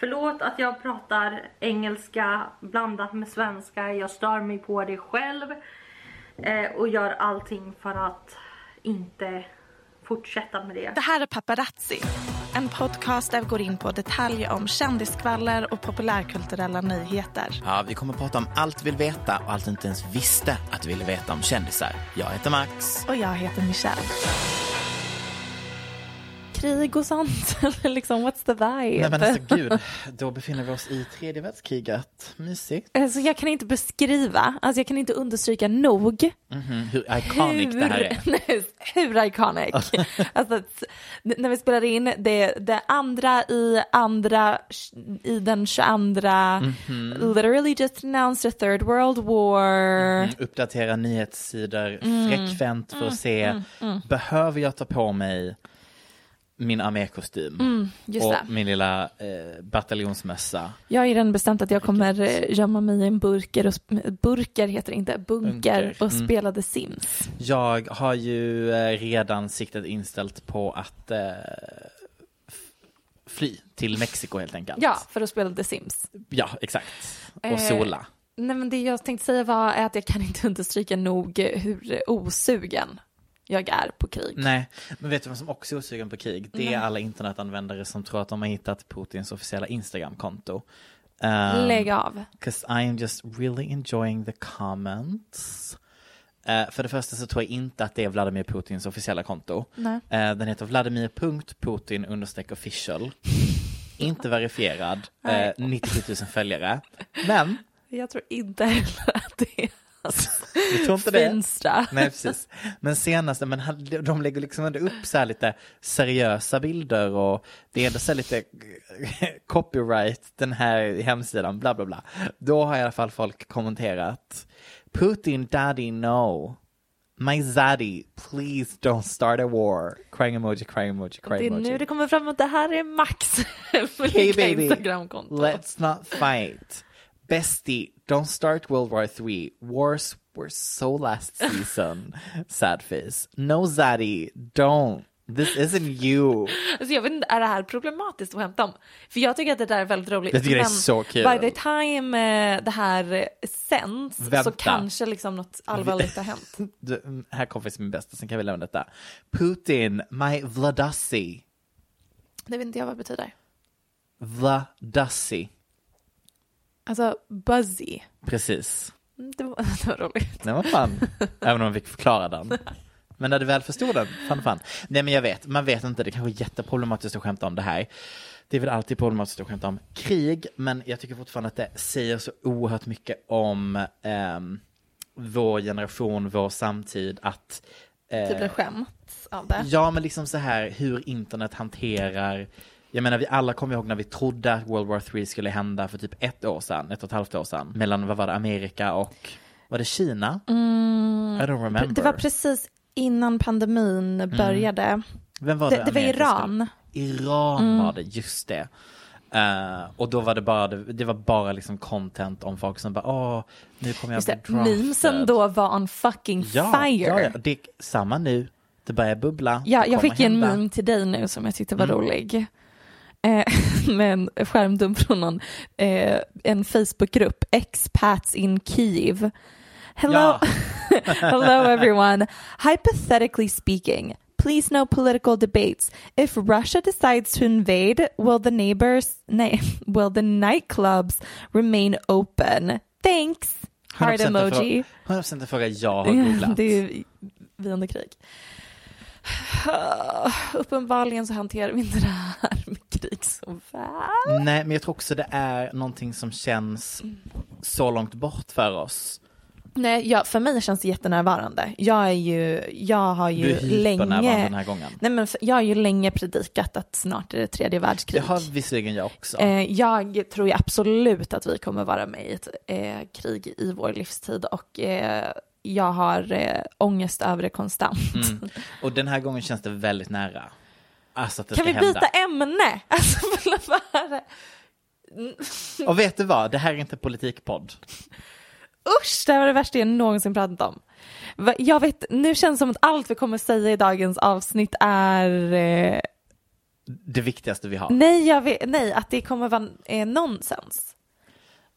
Förlåt att jag pratar engelska blandat med svenska. Jag stör mig på det själv. Eh, och gör allting för att inte fortsätta med det. Det här är Paparazzi, en podcast där vi går in på detaljer om kändiskvaller och populärkulturella nyheter. Ja, vi kommer att prata om allt vi vill veta och allt du inte ens visste att du ville veta om kändisar. Jag heter Max. Och jag heter Michelle. Krig och sånt, eller liksom what's the vibe? Nej men alltså gud, då befinner vi oss i tredje världskriget. Mysigt. Alltså jag kan inte beskriva, alltså jag kan inte understryka nog Mhm, Hur iconic det här är. Nej, hur iconic. alltså, när vi spelar in det, det andra i andra i den 22 Mhm. literally just announced a third world war. Mm, Uppdatera nyhetssidor Mm. frekvent för att se, behöver jag ta på mig min armékostym Mm, och det. min lilla eh, bataljonsmössa. Jag har ju redan bestämt att jag kommer eh, gömma mig i en burker, och, burker heter det inte, bunker, Bunker, och mm. spela The Sims. Jag har ju eh, redan siktet inställt på att eh, fly till Mexiko helt enkelt. Ja, för att spela The Sims. Ja, exakt. Och Eh, sola. Nej men det jag tänkte säga var att jag kan inte understryka nog hur osugen jag är på krig. Nej, men vet du vad som också är osugen på krig? Det är alla internetanvändare som tror att de har hittat Putins officiella Instagram-konto. Um, Lägg av. Cause I am just really enjoying the comments. Eh, för det första så tror jag inte att det är Vladimir Putins officiella konto. Nej. Eh, den heter vladimir.putin official. inte verifierad, Nej. 97 000 följare. Men, Jag tror inte heller att det är hans du tror inte det? Nej, precis. Men senaste, men de lägger liksom ändå upp så här lite seriösa bilder och det är så lite copyright, den här hemsidan, bla bla bla. Då har i alla fall folk kommenterat Putin daddy no. My zaddy, please don't start a war. Crying emoji, crying emoji, Det crying är emoji. nu det kommer fram att det här är Max Hey baby, let's not fight. Bestie, don't start World War 3. Wars were so last season. Sad face. No Zaddy, don't. This isn't you. Alltså jag vet inte, är det här problematiskt att hämta om? För jag tycker att det där är väldigt roligt. Jag tycker det är men så kul. By the time eh, det här eh, sänds så kanske liksom något allvarligt har hänt. Du, här kommer faktiskt min bästa, sen kan vi lämna detta. Putin, my Vladasi. Det vet inte jag vad det betyder. Vladasi. Alltså buzzy. Precis. Mm, Det var, det var roligt. Nej, vad fan. Även om man fick förklara den. Men när du väl förstod den, fan fan. Nej men jag vet, man vet inte, det kanske är jätteproblematiskt att skämta om det här. Det är väl alltid problematiskt att skämta om krig, men jag tycker fortfarande att det säger så oerhört mycket om ehm, vår generation, vår samtid, att eh, Typ en skämt av det. Ja, men liksom så här hur internet hanterar jag menar, vi alla kommer ihåg när vi trodde att World War 3 skulle hända för typ ett år sedan, ett och ett halvt år sedan, mellan, vad var det, Amerika och, var det Kina? I don't remember. Mm. Det var precis innan pandemin började. Vem var Det, det? det var Iran. Iran Mm. var det, just det. Eh, och då var det bara, det, var bara liksom content om folk som bara, åh, nu kommer jag Just bli det, memesen då var on fucking ja, fire. Ja, ja, det är samma nu. Det börjar bubbla. Ja, jag fick en hända. Mm. meme till dig nu som jag tyckte var rolig. Eh, med en skärmdump från någon, eh, en Facebookgrupp, expats in Kiev. Hello, Ja. hello everyone. Hypothetically speaking, please no political debates. If Russia decides to invade, will the neighbors, nej, will the nightclubs remain open? Thanks. Heart 100% en emoji. fråga- 100% en fråga jag har googlat. Det är ju vi under krig. Uppenbarligen så hanterar vi inte det här med krig så väl. Nej, men jag tror också det är någonting som känns så långt bort för oss. Nej, ja, för mig känns det jättenärvarande. Jag är ju, jag har Du ju är länge, den här gången. nej men jag har ju länge predikat att snart är det tredje världskrig. Det har visserligen jag också. Eh, jag tror ju absolut att vi kommer vara med i ett eh, krig i vår livstid och eh, jag har eh, ångest över det konstant. Mm. Och den här gången känns det väldigt nära. Alltså att det Kan ska vi byta hända. ämne? Alltså? Och vet du vad, det här är inte politikpodd. Usch, det här var det värsta jag någonsin pratat om. Jag vet, nu känns det som att allt vi kommer säga i dagens avsnitt är... Eh, Det viktigaste vi har. nej, vet, nej, att det kommer vara eh, nonsens.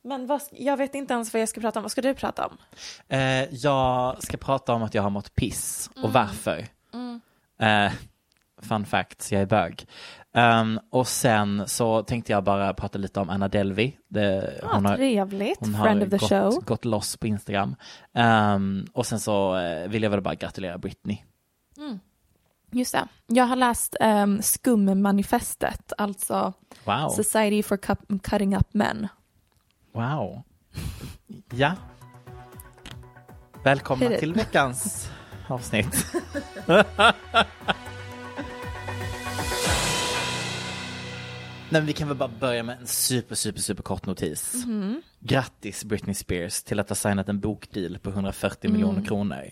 Men vad, jag vet inte ens vad jag ska prata om. Vad ska du prata om? Eh, jag ska prata om att jag har mått piss Mm. och varför. Eh, fun facts, jag är bög. Ehm, och sen så tänkte jag bara prata lite om Anna Delvey. Det, Ah, trevligt. hon Friend of the gått, show. gått loss på Instagram. Ehm, och sen så eh, vill jag väl bara gratulera Britney. Just det. Jag har läst um, Skummanifestet, alltså Wow. Society for Cu- Cutting Up Men. Wow. Ja. Välkomna Hej. till veckans avsnitt. Nej, vi kan väl bara börja med en super, super, super kort notis. Grattis Britney Spears till att ha signat en bokdeal på 140 miljoner kronor.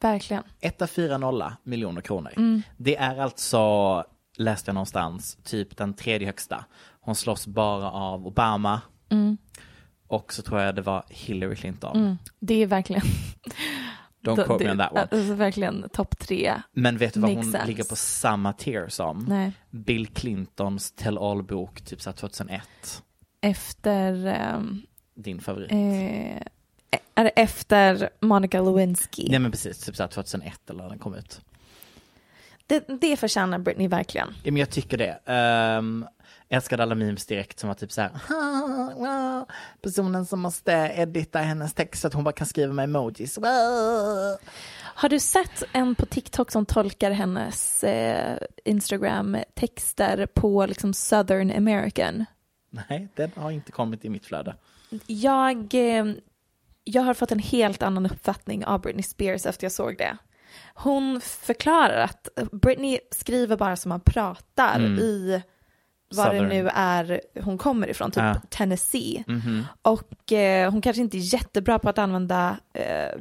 Verkligen. 140 miljoner kronor. Det är alltså, läste jag någonstans, typ den tredje högsta. Hon slåss bara av Obama. Och så tror jag det var Hillary Clinton. Det är verkligen... Don't quote me on that one. Alltså verkligen topp tre. Men vet du vad Makes hon sense. ligger på samma tier som? Nej. Bill Clintons Tell All-bok, typ så här 2001. Efter... ehm, Din favorit. eh, är det efter Monica Lewinsky? Nej men precis, typ så här 2001 eller när den kom ut. Det, det förtjänar Britney verkligen. Ja, men jag tycker det. Um, älskade alla memes direkt som var typ så här. "Ah, Personen som måste edita hennes text så att hon bara kan skriva med emojis. Wow." Har du sett en på TikTok som tolkar hennes eh, Instagram-texter på liksom Southern American? Nej, den har inte kommit i mitt flöde. Jag, eh, jag har fått en helt annan uppfattning av Britney Spears efter jag såg det. Hon förklarar att Britney skriver bara som man pratar i var Southern. det nu är hon kommer ifrån, typ Ja. Tennessee. Och eh, hon kanske inte är jättebra på att använda eh,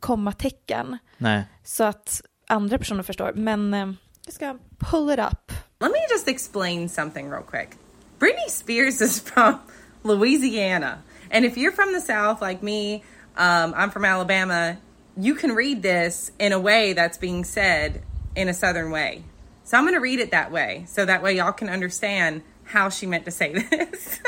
kommatecken Nej. så att andra personer förstår. Men eh, jag ska pull it up. Let me just explain something real quick. Britney Spears is from Louisiana. And if you're from the South like me, um, I'm from Alabama, you can read this in a way that's being said in a Southern way. So I'm going to read it that way so that way y'all can understand how she meant to say this.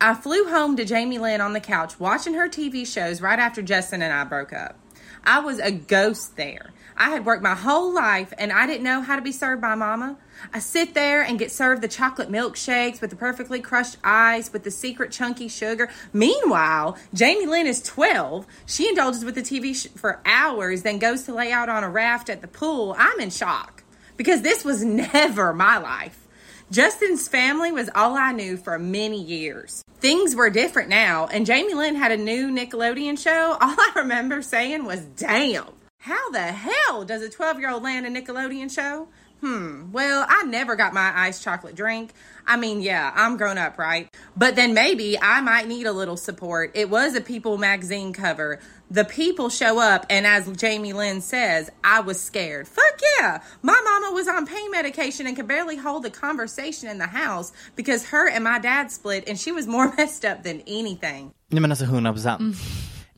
I flew home to Jamie Lynn on the couch watching her TV shows right after Justin and I broke up. I was a ghost there. I had worked my whole life and I didn't know how to be served by mama. I sit there and get served the chocolate milkshakes with the perfectly crushed ice with the secret chunky sugar. Meanwhile, Jamie Lynn is 12. She indulges with the TV sh- for hours, then goes to lay out on a raft at the pool. I'm in shock because this was never my life. Justin's family was all I knew for many years. Things were different now, and Jamie Lynn had a new Nickelodeon show. All I remember saying was, damn, how the hell does a 12 year old land a Nickelodeon show? Hmm, well, I never got my iced chocolate drink. I mean, yeah, I'm grown up, right? But then maybe I might need a little support. It was a People magazine cover. The people show up, and as Jamie Lynn says, I was scared. Fuck yeah! My mama was on pain medication and could barely hold a conversation in the house because her and my dad split, and she was more messed up than anything. Nej men alltså 100 procent.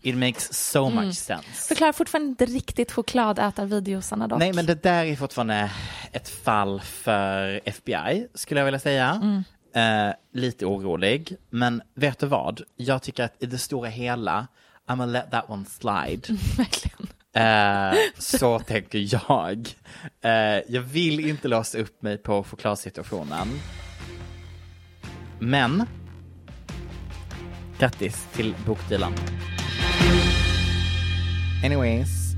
It makes so much sense. Förklarar fortfarande inte riktigt chokladätarvideosarna dock. Nej men det där är fortfarande ett fall för FBI skulle jag vilja säga. Eh, lite orolig. Men vet du vad? Jag tycker att i det stora hela, I'm gonna let that one slide. Verkligen. Eh, så tänker jag. Eh, jag vill inte låsa upp mig på chokladsituationen. Men grattis till bokdealen. Anyways,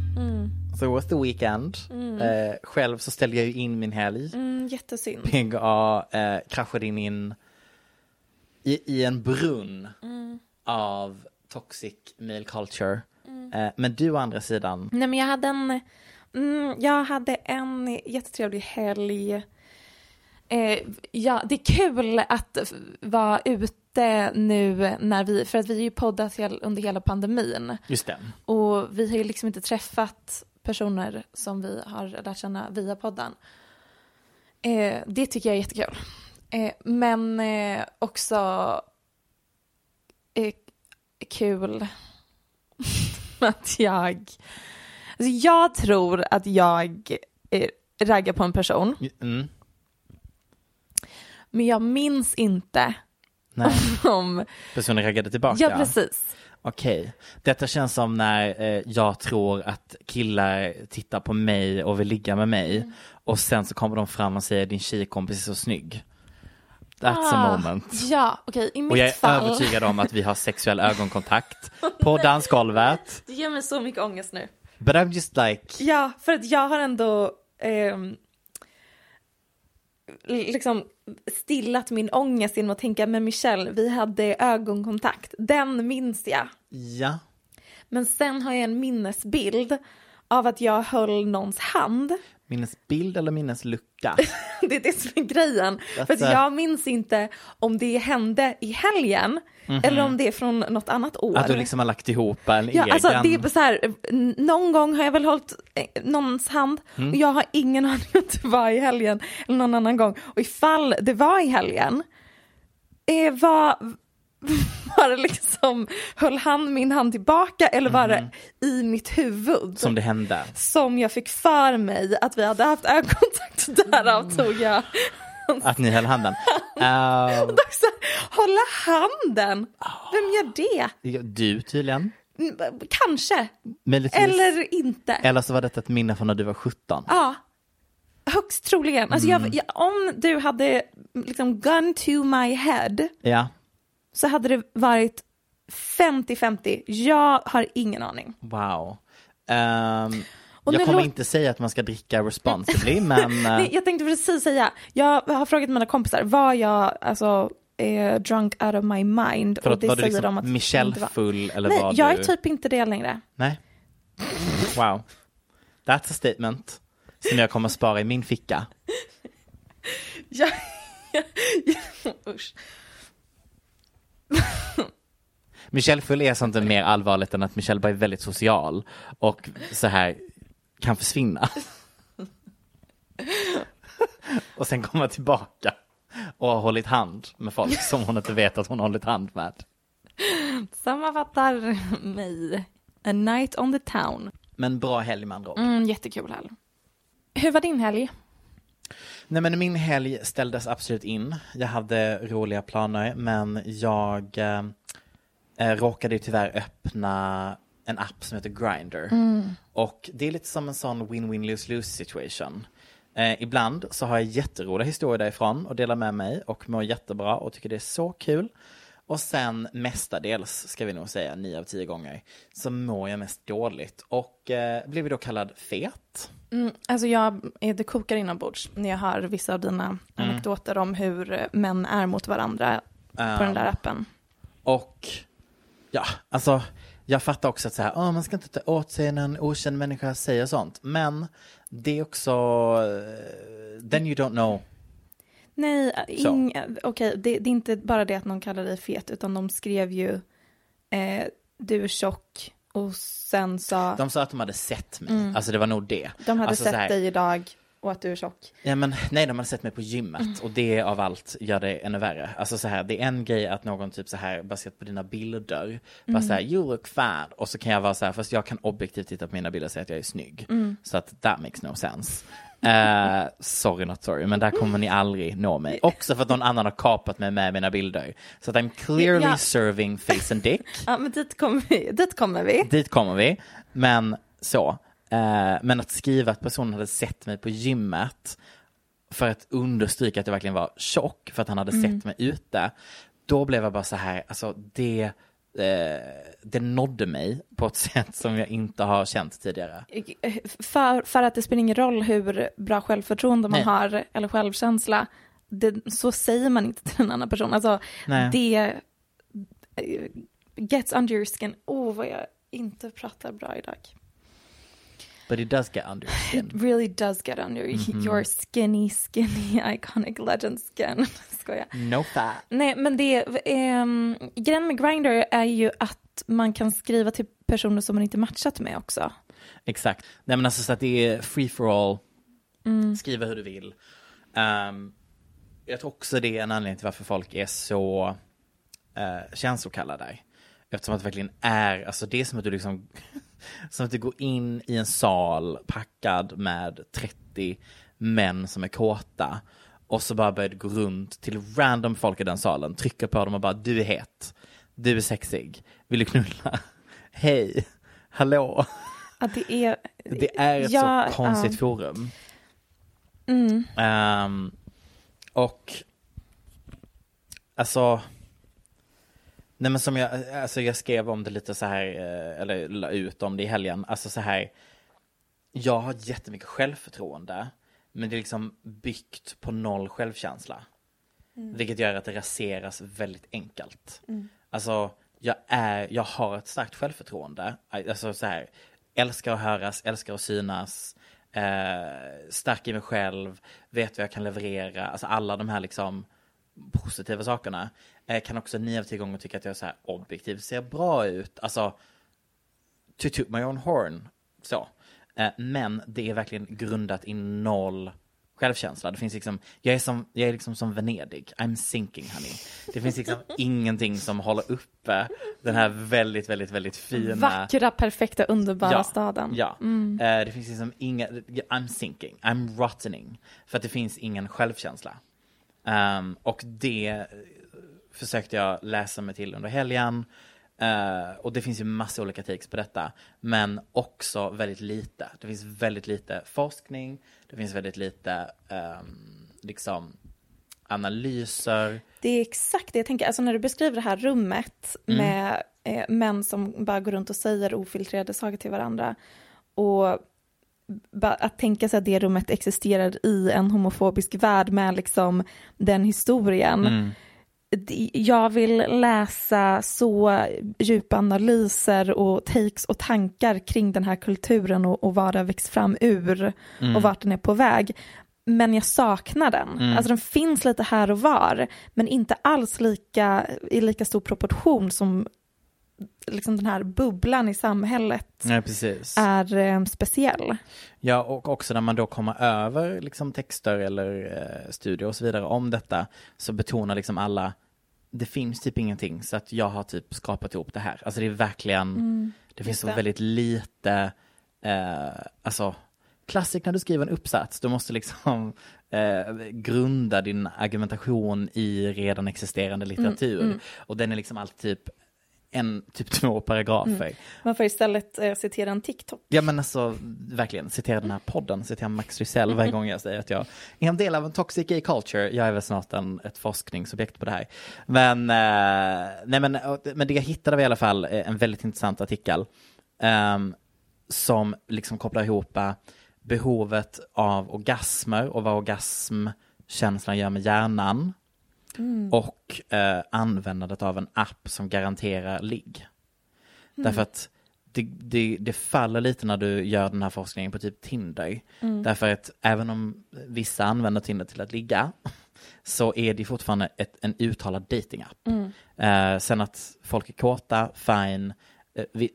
so it was the weekend. Eh, själv så ställde jag ju in min helg. Mm, jättesynd. PGA eh, kraschade in, in i, i en brunn av toxic male culture. Eh, men du å andra sidan, Nej men jag hade en, mm, jag hade en jättetrevlig helg. Eh, ja, det är kul att vara ute nu när vi, för att vi har ju poddat under hela pandemin. just det. Och vi har ju liksom inte träffat personer som vi har lärt känna via podden. Eh, det tycker jag är jättekul. Eh, men eh, också eh, kul att jag... Alltså jag tror att jag raggar på en person, Mm. men jag minns inte Nej, om... personen raggade tillbaka. Ja, precis. Okej, detta känns som när eh, jag tror att killar tittar på mig och vill ligga med mig Mm. och sen så kommer de fram och säger din tjejkompis är så snygg. That's a Ah, moment. Ja, okej. I mitt Och jag är fall... övertygad om att vi har sexuell ögonkontakt på dansgolvet. Det ger mig så mycket ångest nu. But I'm just like, Ja, för att jag har ändå ehm, liksom stillat min ångest genom att tänka, men Michelle, vi hade ögonkontakt. Den minns jag. ja, Men sen har jag en minnesbild av att jag höll någons hand. Minnesbild eller minneslucka? Det är det som är grejen. För That's a- jag minns inte om det hände i helgen eller om det är från något annat år. Att du liksom har lagt ihop en Ja, egen... alltså det är så här, någon gång har jag väl hållit eh, någons hand Mm. och jag har ingen aning om det var i helgen eller någon annan gång. Och ifall det var i helgen, eh, var, var det liksom, höll han min hand tillbaka eller var det i mitt huvud? Som det hände. som jag fick för mig att vi hade haft ögonkontakt och därav tog jag Att ni höll handen. Uh, också, hålla handen. Vem gör det? du tydligen. Mm, Kanske, Möjligtvis. eller inte. Eller så var detta ett minne från när du var 17. Ja, högst troligen. Alltså Mm. jag, jag, om du hade liksom gun to my head Ja, så hade det varit 50-50. Jag har ingen aning. wow. Ehm, Och jag kommer låt- inte säga att man ska dricka responsibly, men... eh, Nej, jag tänkte precis säga, jag har frågat mina kompisar, var jag alltså eh, drunk out of my mind? Förlåt, och det var du säger liksom de att jag Michelle var. full eller Nej, var jag du... är typ inte det längre. Nej. Wow. That's a statement. Som jag kommer spara i min ficka. Jag, usch. Michelle full är sånt mer allvarligt än att Michelle bara är väldigt social och så här kan försvinna. och sen komma tillbaka och ha hållit hand med folk som hon inte vet att hon har hållit hand med. Sammanfattar mig. A night on the town. Men bra helg med andra ord. Mm, jättekul helg. Hur var din helg? Nej men min helg ställdes absolut in. Jag hade roliga planer men jag eh, eh, råkade ju tyvärr öppna en app som heter Grindr. Och det är lite som en sån win-win lose-lose situation. Eh, ibland så har jag jätteroliga historier därifrån och delar med mig och mår jättebra och tycker det är så kul. Och sen mestadels, ska vi nog säga, nio av tio gånger, så mår jag mest dåligt. Och eh, blev då kallad fet. Mm, alltså jag, eh, det kokar inombords när jag hör vissa av dina Mm. anekdoter om hur män är mot varandra på den där appen. Och ja, alltså jag fattar också att så här, "Åh, man ska inte ta åt sig när en okänd människa säger sånt. Men Det är också, eh, then you don't know. Nej, ing, okej, det, det är inte bara det att någon kallar dig fet, utan de skrev ju eh, du är tjock och sen sa De sa att de hade sett mig, alltså det var nog det. Mm. de hade alltså, sett här- dig idag och att du är tjock. Ja men nej, de hade sett mig på gymmet Mm. och det av allt gör det ännu värre. Alltså så här, det är en grej att någon typ så här baserat på dina bilder, bara Mm. så här, you look fat, och så kan jag vara så här, fast jag kan objektivt titta på mina bilder och säga att jag är snygg. Mm. Så att that makes no sense. Eh, sorry not sorry, men där kommer ni aldrig nå mig. Också för att någon annan har kapat mig med mina bilder. Så att I'm clearly Ja. serving face and dick. Ja, men dit kommer vi. Dit kommer vi. Dit kommer vi. Men så. Eh, men att skriva att personen hade sett mig på gymmet för att understryka att jag verkligen var tjock för att han hade Mm. sett mig ute. Då blev jag bara så här, alltså det, det nådde mig på ett sätt som jag inte har känt tidigare. För, för att det spelar ingen roll hur bra självförtroende man Nej. har eller självkänsla. Det, så säger man inte till en annan person. Alltså, Nej. det eh, gets under your skin. Åh, oh, vad jag inte pratar bra idag. But it does get under your It skin. really does get under Mhm. your skinny, skinny, iconic legend skin. Skojar. No fat. Nej, men det, um, grejen med Grindr är ju att man kan skriva till personer som man inte matchat med också. Exakt. Nej men alltså så att det är free for all. Mm. Skriva hur du vill. Ehm, jag tror också det är en anledning till varför folk är så uh, känslokalla där. Eftersom att det verkligen är, alltså det är som att du liksom, som att du går in i en sal packad med 30 män som är kåta. Och så bara börjar du gå runt till random folk i den salen, trycka på dem och bara du är het, du är sexig, vill du knulla? Hej, hallå. Att det är... Det är ett Ja, så konstigt ja. forum. Mm. Ehm, och alltså, nej men som jag, alltså jag skrev om det lite så här, eh, eller la ut om det i helgen, alltså så här, jag har jättemycket självförtroende, men det är liksom byggt på noll självkänsla. Vilket gör att det raseras väldigt enkelt. Alltså, jag, är, jag har ett starkt självförtroende. Alltså så här, älskar att höras, älskar att synas, eh, stark i mig själv, vet vad jag kan leverera. Alltså alla de här liksom positiva sakerna. Eh, kan också nio av tio gånger tycka att jag är så här objektiv, ser bra ut. Alltså, to toot my own horn. Så. Eh, men det är verkligen grundat i noll självkänsla. Det finns liksom, jag är, som, jag är liksom som Venedig. I'm sinking honey. Det finns liksom ingenting som håller uppe den här väldigt, väldigt, väldigt fina... Vackra, perfekta, underbara staden. Ja. Eh, det finns liksom inga, I'm sinking, I'm rottening. För att det finns ingen självkänsla. Ehm, och det försökte jag läsa mig till under helgen. Eh, och det finns ju massa olika takes på detta. Men också väldigt lite. Det finns väldigt lite forskning. Det finns väldigt lite ehm, liksom analyser. Det är exakt det jag tänker. Alltså när du beskriver det här rummet Mm. med eh, män som bara går runt och säger ofiltrerade saker till varandra. Och att tänka sig att det rummet existerar i en homofobisk värld med liksom den historien. Mm. Jag vill läsa så djupa analyser och takes och tankar kring den här kulturen och, och vad det har växt fram ur Mm. och vart den är på väg. Men jag saknar den. Alltså den finns lite här och var, men inte alls lika, i lika stor proportion som liksom den här bubblan i samhället precis. är eh, speciell. Ja, och också när man då kommer över liksom texter eller eh, studier och så vidare om detta så betonar liksom alla det finns typ ingenting så att jag har typ skapat ihop det här. Alltså det är verkligen, det finns så det. väldigt lite, eh, alltså klassik när du skriver en uppsats, du måste liksom eh, grunda din argumentation i redan existerande litteratur. Och den är liksom alltid typ en, typ två paragrafer. Man får istället eh, citera en TikTok. Ja men alltså verkligen, citera den här podden, citera Max Rysell varje gång jag säger att jag är en del av en toxic gay culture. Jag är väl snart en, ett forskningsobjekt på det här. Men, eh, nej men, men det jag hittade var i alla fall eh, en väldigt intressant artikel ehm, som liksom kopplar ihop eh, behovet av orgasmer och vad orgasmkänslan gör med hjärnan och eh, användandet av en app som garanterar ligg. Därför att det, det, det faller lite när du gör den här forskningen på typ Tinder. Därför att även om vissa använder Tinder till att ligga så är det fortfarande ett, en uttalad datingapp. Eh, sen att folk är kåta, fine. Eh, vi,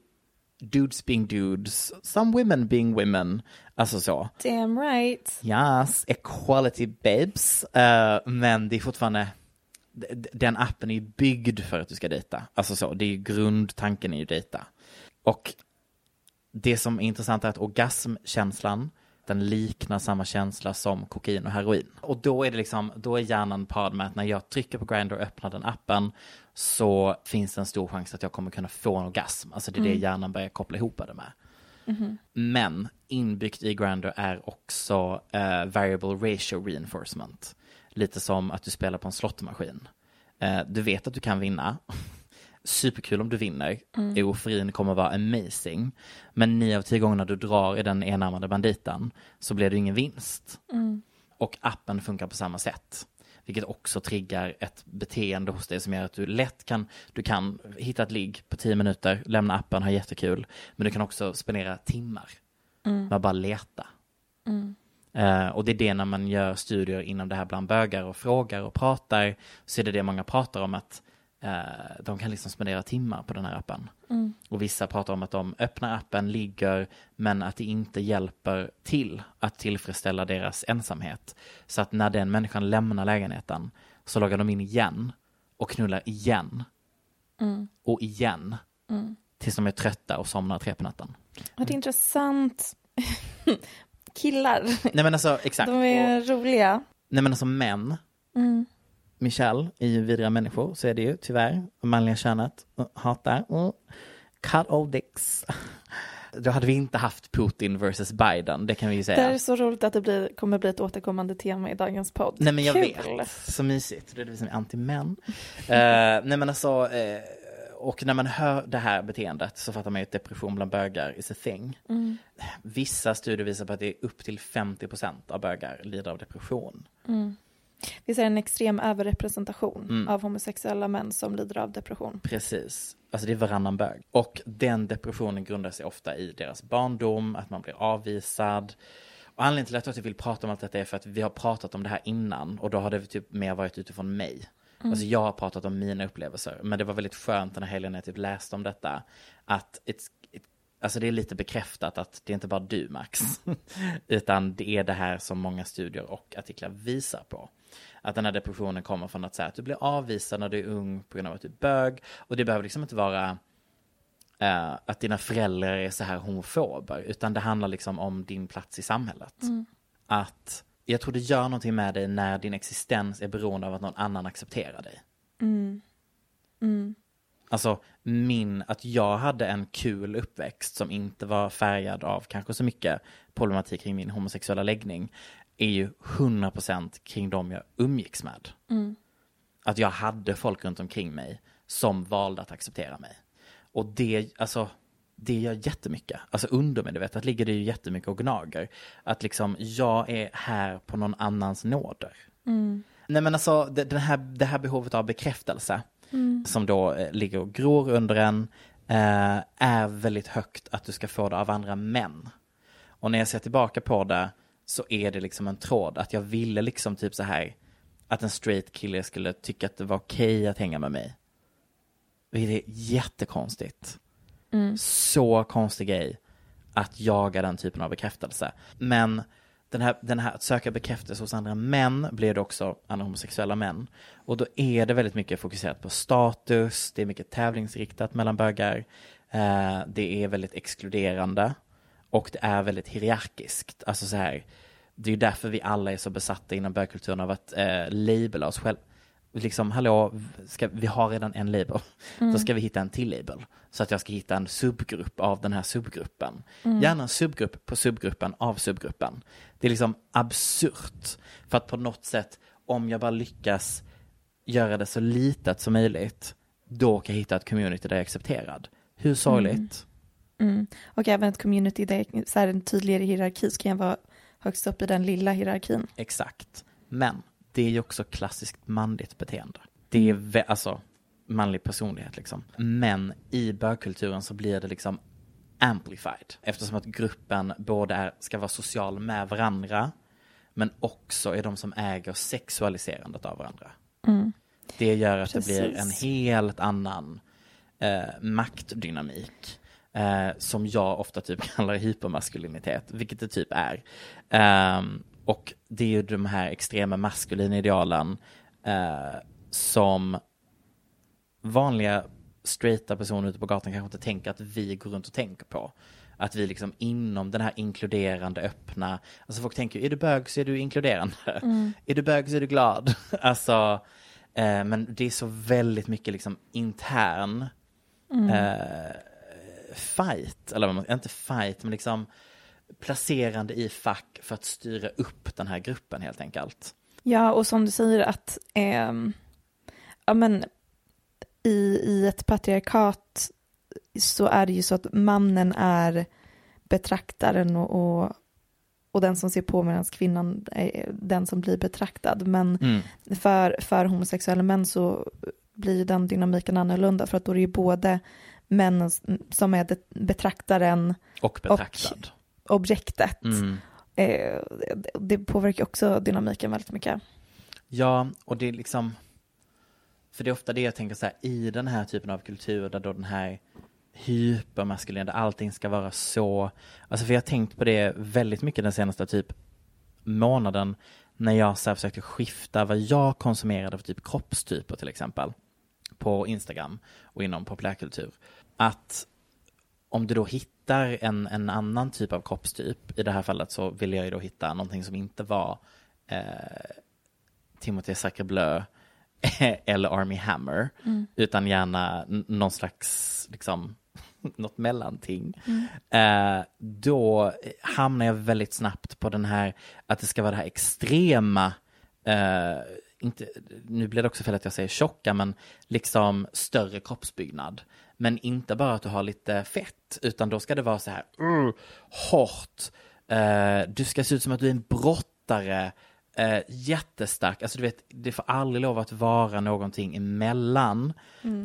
dudes being dudes, some women being women. Alltså så. Damn right. Yes, equality babes. Eh, men det är fortfarande, den appen är ju byggd för att du ska dejta. Alltså så, det är ju grundtanken är ju dejta. Och det som är intressant är att orgasmkänslan, den liknar samma känsla som kokain och heroin. Och då är det liksom, då är hjärnan parad med att när jag trycker på Grindr och öppnar den appen så finns det en stor chans att jag kommer kunna få en orgasm. Alltså det är det hjärnan börjar koppla ihop det med. Men inbyggt i Grindr är också eh, variable ratio reinforcement. Lite som att du spelar på en slottmaskin. Eh, du vet att du kan vinna. Superkul om du vinner. Euforin kommer vara amazing. Men nio av tio gånger när du drar i den enarmade banditen så blir det ingen vinst. Och appen funkar på samma sätt. Vilket också triggar ett beteende hos dig som gör att du lätt kan, du kan hitta ett ligg på tio minuter, lämna appen, ha jättekul. Men du kan också spendera timmar med att bara leta. Eh, och det är det när man gör studier inom det här bland bögar och frågar och pratar, så är det det många pratar om att eh, de kan liksom spendera timmar på den här appen. Och vissa pratar om att de öppnar appen, ligger, men att det inte hjälper till att tillfredsställa deras ensamhet. Så att när den människan lämnar lägenheten så loggar de in igen och knullar igen. Och igen. Tills de är trötta och somnar tre på natten. Vad intressant. Killar, Nej men alltså exakt. de är roliga. Nej men alltså män, Michelle är ju vidriga människor, så är det ju tyvärr. Manliga könet, uh, hatar. Uh. Cut all dicks. Då hade vi inte haft Putin versus Biden, det kan vi ju Det säga. är så roligt att det blir, kommer bli ett återkommande tema i dagens podd. Nej men jag Kul. vet, så mysigt. Det är vi som är anti-män. Eh, nej men alltså, eh, och när man hör det här beteendet så fattar man ju att depression bland bögar is a thing. Vissa studier visar på att det är upp till 50% av bögar lider av depression. Vi ser en extrem överrepresentation Mm. av homosexuella män som lider av depression. Precis. Alltså det är varannan bög. Och den depressionen grundar sig ofta i deras barndom, att man blir avvisad. Och anledningen till att jag vill prata om allt detta är för att vi har pratat om det här innan och då har det typ mer varit utifrån mig. Alltså jag har pratat om mina upplevelser, men det var väldigt skönt den här helgen när jag typ läste om detta. Att it's, it, alltså det är lite bekräftat att det är inte bara du Max, utan det är det här som många studier och artiklar visar på. Att den här depressionen kommer från att säga att du blir avvisad när du är ung på grund av att du är bög. Och det behöver liksom inte vara eh, att dina föräldrar är så här homofober, utan det handlar liksom om din plats i samhället. Att jag tror det gör någonting med dig när din existens är beroende av att någon annan accepterar dig. Alltså min, att jag hade en kul uppväxt som inte var färgad av kanske så mycket problematik kring min homosexuella läggning är ju 100% kring dem jag umgicks med. Att jag hade folk runt omkring mig som valde att acceptera mig. Och det, alltså, det gör jättemycket. Alltså undermedvetet ligger det ju jättemycket och gnager. Att liksom, jag är här på någon annans nåder. Nej men alltså, det, den här, det här behovet av bekräftelse som då eh, ligger och gror under en eh, är väldigt högt att du ska få det av andra män. Och när jag ser tillbaka på det så är det liksom en tråd att jag ville liksom typ så här att en straight kille skulle tycka att det var okej att hänga med mig. Det är jättekonstigt. Mm. Så konstig grej att jaga den typen av bekräftelse. Men den här, den här att söka bekräftelse hos andra män blir det också andra homosexuella män. Och då är det väldigt mycket fokuserat på status, det är mycket tävlingsriktat mellan bögar, eh, det är väldigt exkluderande och det är väldigt hierarkiskt. Alltså så här, det är ju därför vi alla är så besatta inom bögkulturen av att eh, labela oss själva. Liksom, hallå, ska, vi har redan en label. Då ska vi hitta en till label. Så att jag ska hitta en subgrupp av den här subgruppen. Gärna en subgrupp på subgruppen av subgruppen. Det är liksom absurt. För att på något sätt, om jag bara lyckas göra det så litet som möjligt, då kan jag hitta ett community där jag är accepterad. Hur sorgligt? Och även ett community där så här en tydligare hierarki så kan jag vara högst upp i den lilla hierarkin. Exakt. Men det är ju också klassiskt manligt beteende. Det är vä- alltså manlig personlighet liksom. Men i bögkulturen så blir det liksom amplified. Eftersom att gruppen både är, ska vara social med varandra men också är de som äger sexualiserandet av varandra. Det gör att det blir en Precis. helt annan eh, maktdynamik. Eh, som jag ofta typ kallar hypermaskulinitet, vilket det typ är. Ehm, och det är ju de här extrema maskulina idealen eh, som vanliga straighta personer ute på gatan kanske inte tänker att vi går runt och tänker på. Att vi liksom inom den här inkluderande, öppna, alltså folk tänker är du bög så är du inkluderande. Är du bög så är du glad. alltså, eh, men det är så väldigt mycket liksom intern eh, fight, eller inte fight, men liksom placerande i fack för att styra upp den här gruppen helt enkelt. Ja, och som du säger att ehm, ja, men, i, i ett patriarkat så är det ju så att mannen är betraktaren och, och, och den som ser på medan kvinnan är den som blir betraktad. Men Mm. för, för homosexuella män så blir den dynamiken annorlunda för att då är det ju både männen som är betraktaren, Och betraktad. Objektet. Mm. Eh, det- påverkar också dynamiken väldigt mycket. Ja, och det är liksom, för det är ofta det jag tänker så här, i den här typen av kultur där då den här hypermaskulina, där allting ska vara så, alltså för jag har tänkt på det väldigt mycket den senaste typ månaden när jag så här försökte skifta vad jag konsumerade för typ kroppstyper till exempel på Instagram och inom populärkultur. Att om du då hittar en, en annan typ av kroppstyp, i det här fallet så ville jag ju då hitta någonting som inte var eh, Timothée Sacrebleu eller Army Hammer, utan gärna någon slags, liksom, något mellanting. Eh, då hamnar jag väldigt snabbt på den här, att det ska vara det här extrema, eh, inte, nu blir det också fel att jag säger tjocka, men liksom större kroppsbyggnad. Men inte bara att du har lite fett, utan då ska det vara så här, uh, hårt, eh, du ska se ut som att du är en brottare, eh, jättestark, alltså du vet, det får aldrig lov att vara någonting emellan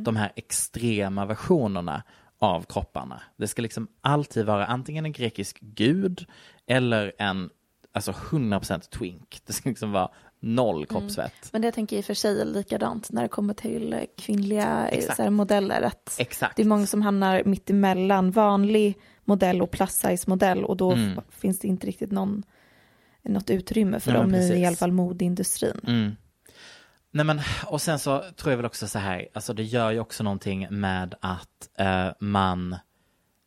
de här extrema versionerna av kropparna. Det ska liksom alltid vara antingen en grekisk gud eller en, alltså 100% twink. Det ska liksom vara noll kroppsvett. Men det jag tänker i och för sig är likadant när det kommer till eh, kvinnliga eh, här, modeller. Att Exakt. Det är många som hamnar mitt emellan vanlig modell och plus size modell och då Mm. finns det inte riktigt någon, något utrymme för men dem i, i alla fall modeindustrin. Mm. Nej men, och sen så tror jag väl också så här, alltså det gör ju också någonting med att eh, man,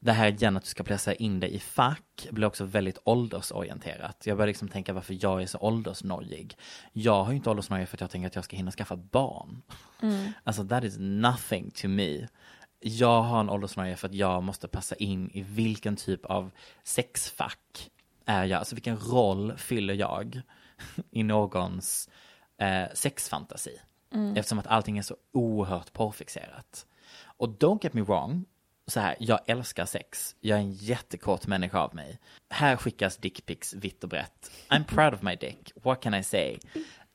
det här igen att du ska placera in det i fack blir också väldigt åldersorienterat. Jag börjar liksom tänka varför jag är så åldersnojig. Jag har ju inte åldersnoja för att jag tänker att jag ska hinna skaffa barn. Alltså that is nothing to me. Jag har en åldersnoja för att jag måste passa in i vilken typ av sexfack är jag, alltså vilken roll fyller jag i någons eh, sexfantasi. Eftersom att allting är så oerhört porrfixerat. Och don't get me wrong, så här, jag älskar sex. Jag är en jättekort människa av mig. Här skickas dickpics vitt och brett. I'm proud of my dick, what can I say?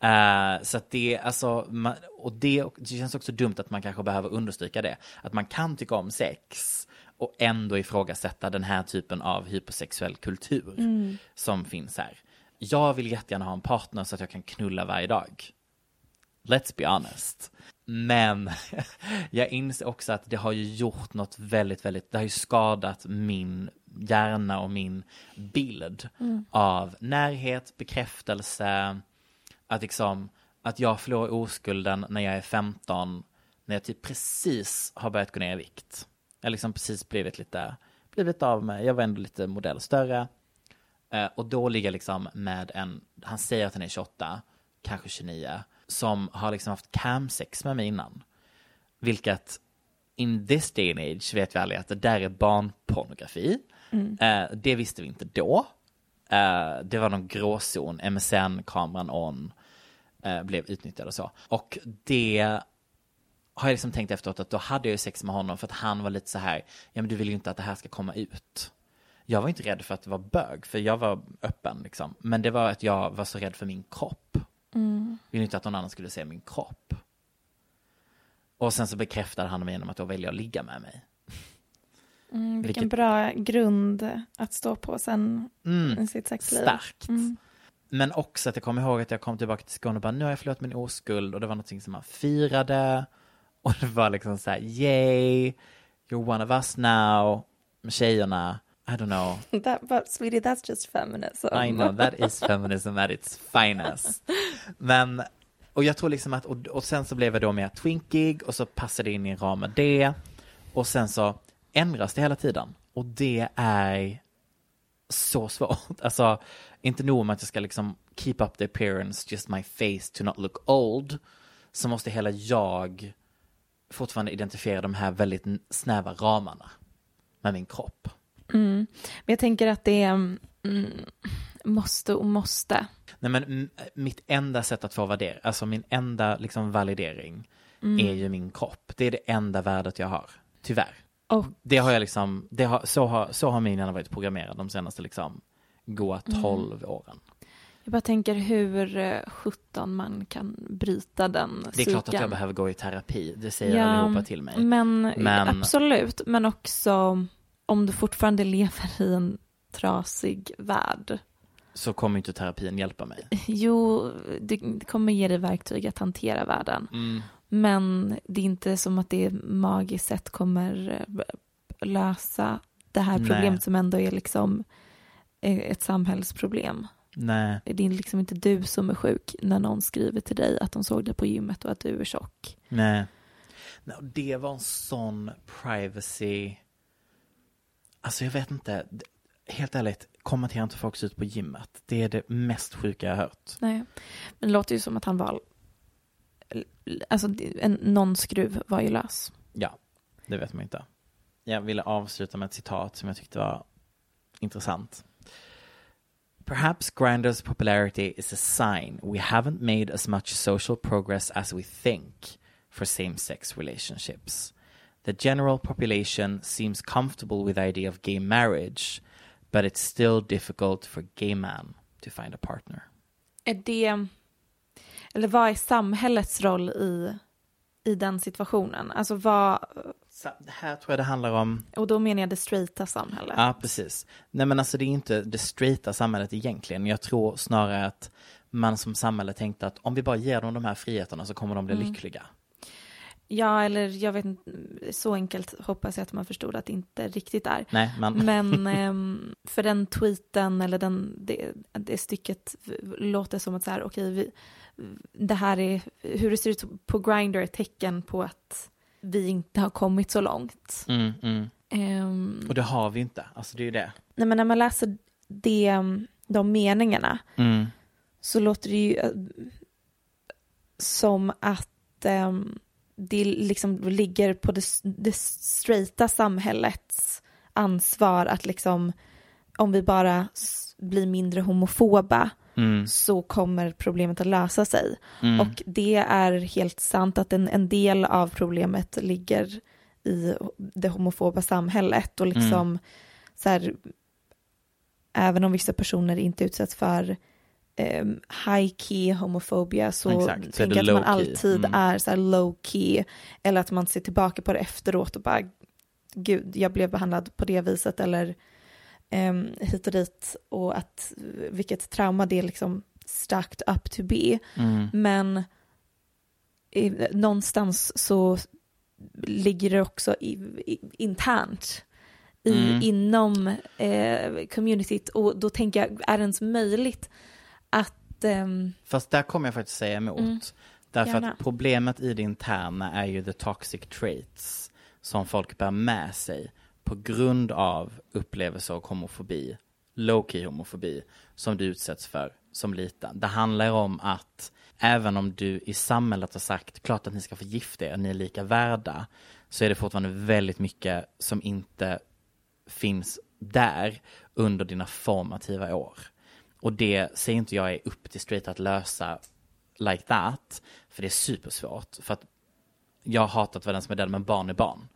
Eh, så att det, alltså, man, och det, det känns också dumt att man kanske behöver understryka det. Att man kan tycka om sex och ändå ifrågasätta den här typen av hypersexuell kultur som finns här. Jag vill jättegärna ha en partner så att jag kan knulla varje dag. Let's be honest. Men jag inser också att det har ju gjort något väldigt, väldigt, det har ju skadat min hjärna och min bild av närhet, bekräftelse, att liksom, att jag förlorar oskulden när jag är 15, när jag typ precis har börjat gå ner i vikt. Jag liksom precis blivit lite, blivit av med, jag var ändå lite modell större. Eh, och då ligger jag liksom med en, han säger att han är 28, kanske 29, som har liksom haft camsex med mig innan. Vilket, in this day and age vet vi alla att det där är barnpornografi. Eh, det visste vi inte då. Eh, det var någon gråzon, MSN-kameran on, eh, blev utnyttjad och så. Och det har jag liksom tänkt efteråt att då hade jag ju sex med honom för att han var lite så här, ja men du vill ju inte att det här ska komma ut. Jag var inte rädd för att det var bög, för jag var öppen liksom. Men det var att jag var så rädd för min kropp. Vill inte att någon annan skulle se min kropp. Och sen så bekräftade han mig genom att då välja att ligga med mig. Mm, vilken Vilket- bra grund att stå på sen i sitt sexliv. Starkt. Mm. Men också att jag kommer ihåg att jag kom tillbaka till Skåne och bara, nu har jag förlorat min oskuld och det var någonting som man firade. Och det var liksom så här, yay, you're one of us now. Med tjejerna, I don't know. That, but sweetie, that's just feminism. I know, that is feminism at its finest. Men, och jag tror liksom att, och, och sen så blev jag då mer twinkig och så passade det in i en ram med det. Och sen så ändras det hela tiden. Och det är så svårt. Alltså, inte nog med att jag ska liksom keep up the appearance, just my face to not look old. Så måste hela jag fortfarande identifiera de här väldigt snäva ramarna med min kropp. Men jag tänker att det är mm, måste och måste. Nej men m- mitt enda sätt att få värdera, alltså min enda liksom validering är ju min kropp. Det är det enda värdet jag har, tyvärr. Och Det har jag liksom, det har, så, har, så har min hjärna varit programmerad de senaste liksom goa 12 åren. jag bara tänker hur eh, 17 man kan bryta den Det är klart att jag behöver gå i terapi, det säger allihopa till mig. Men, Men- absolut, men också om du fortfarande lever i en trasig värld. Så kommer inte terapin hjälpa mig. Jo, det det kommer ge dig verktyg att hantera världen. Mm. Men det är inte som att det magiskt sett kommer eh, lösa det här Nej. problemet som ändå är liksom eh, ett samhällsproblem. Nej, Det är liksom inte du som är sjuk när någon skriver till dig att de såg dig på gymmet och att du är tjock. nej. nej det var en sån privacy. Alltså jag vet inte, helt ärligt, kommentera inte folks ut på gymmet. Det är det mest sjuka jag har hört. Nej, men det låter ju som att han var... Alltså, en, någon skruv var ju lös. Ja, det vet man inte. Jag ville avsluta med ett citat som jag tyckte var intressant. Perhaps Grindr's popularity is a sign we haven't made as much social progress as we think for same-sex relationships. The general population seems comfortable with the idea of gay marriage, but it's still difficult for gay men to find a partner. Är det... Eller vad är samhällets roll i, i den situationen? Alltså vad... Så här tror jag det handlar om Och då menar jag det straighta samhället. Ja, precis. Nej, men alltså det är inte det straighta samhället egentligen. Jag tror snarare att man som samhälle tänkte att om vi bara ger dem de här friheterna så kommer de bli lyckliga. Ja, eller jag vet inte, så enkelt hoppas jag att man förstod att det inte riktigt är. Nej, men, Men ehm, för den tweeten eller den, det, det stycket låter som att så här, okej, vi, det här är, hur det ser ut på Grindr är ett tecken på att vi inte har kommit så långt. mm, mm. Ehm, Och det har vi inte. Alltså det är ju det. nej, men när man läser det, de meningarna Mm. så låter det ju eh, som att ehm, det liksom ligger på det, det straighta samhällets ansvar att liksom om vi bara blir mindre homofoba Mm. så kommer problemet att lösa sig. Mm. Och det är helt sant att en, en del av problemet ligger i det homofoba samhället och liksom Mm. så här, även om vissa personer inte utsätts för um, high key homofobia så Exakt, tänker jag att man alltid Mm. är så low key eller att man ser tillbaka på det efteråt och bara gud, jag blev behandlad på det viset eller um, hit och dit och att vilket trauma det är liksom stacked up to be. Mm. Men i, någonstans så ligger det också i, i, internt i, Mm. inom eh, communityt och då tänker jag, är det ens möjligt att ehm, Fast där kommer jag faktiskt säga emot. Mm. Därför Gärna. att problemet i det interna är ju the toxic traits som folk bär med sig på grund av upplevelser av homofobi, low-key homofobi, som du utsätts för som liten. Det handlar om att även om du i samhället har sagt klart att ni ska få gifta er, ni är lika värda, så är det fortfarande väldigt mycket som inte finns där under dina formativa år. Och det säger inte jag är upp till straight att lösa like that, för det är supersvårt. För att jag har hatat vara den som är den, men barn är barn.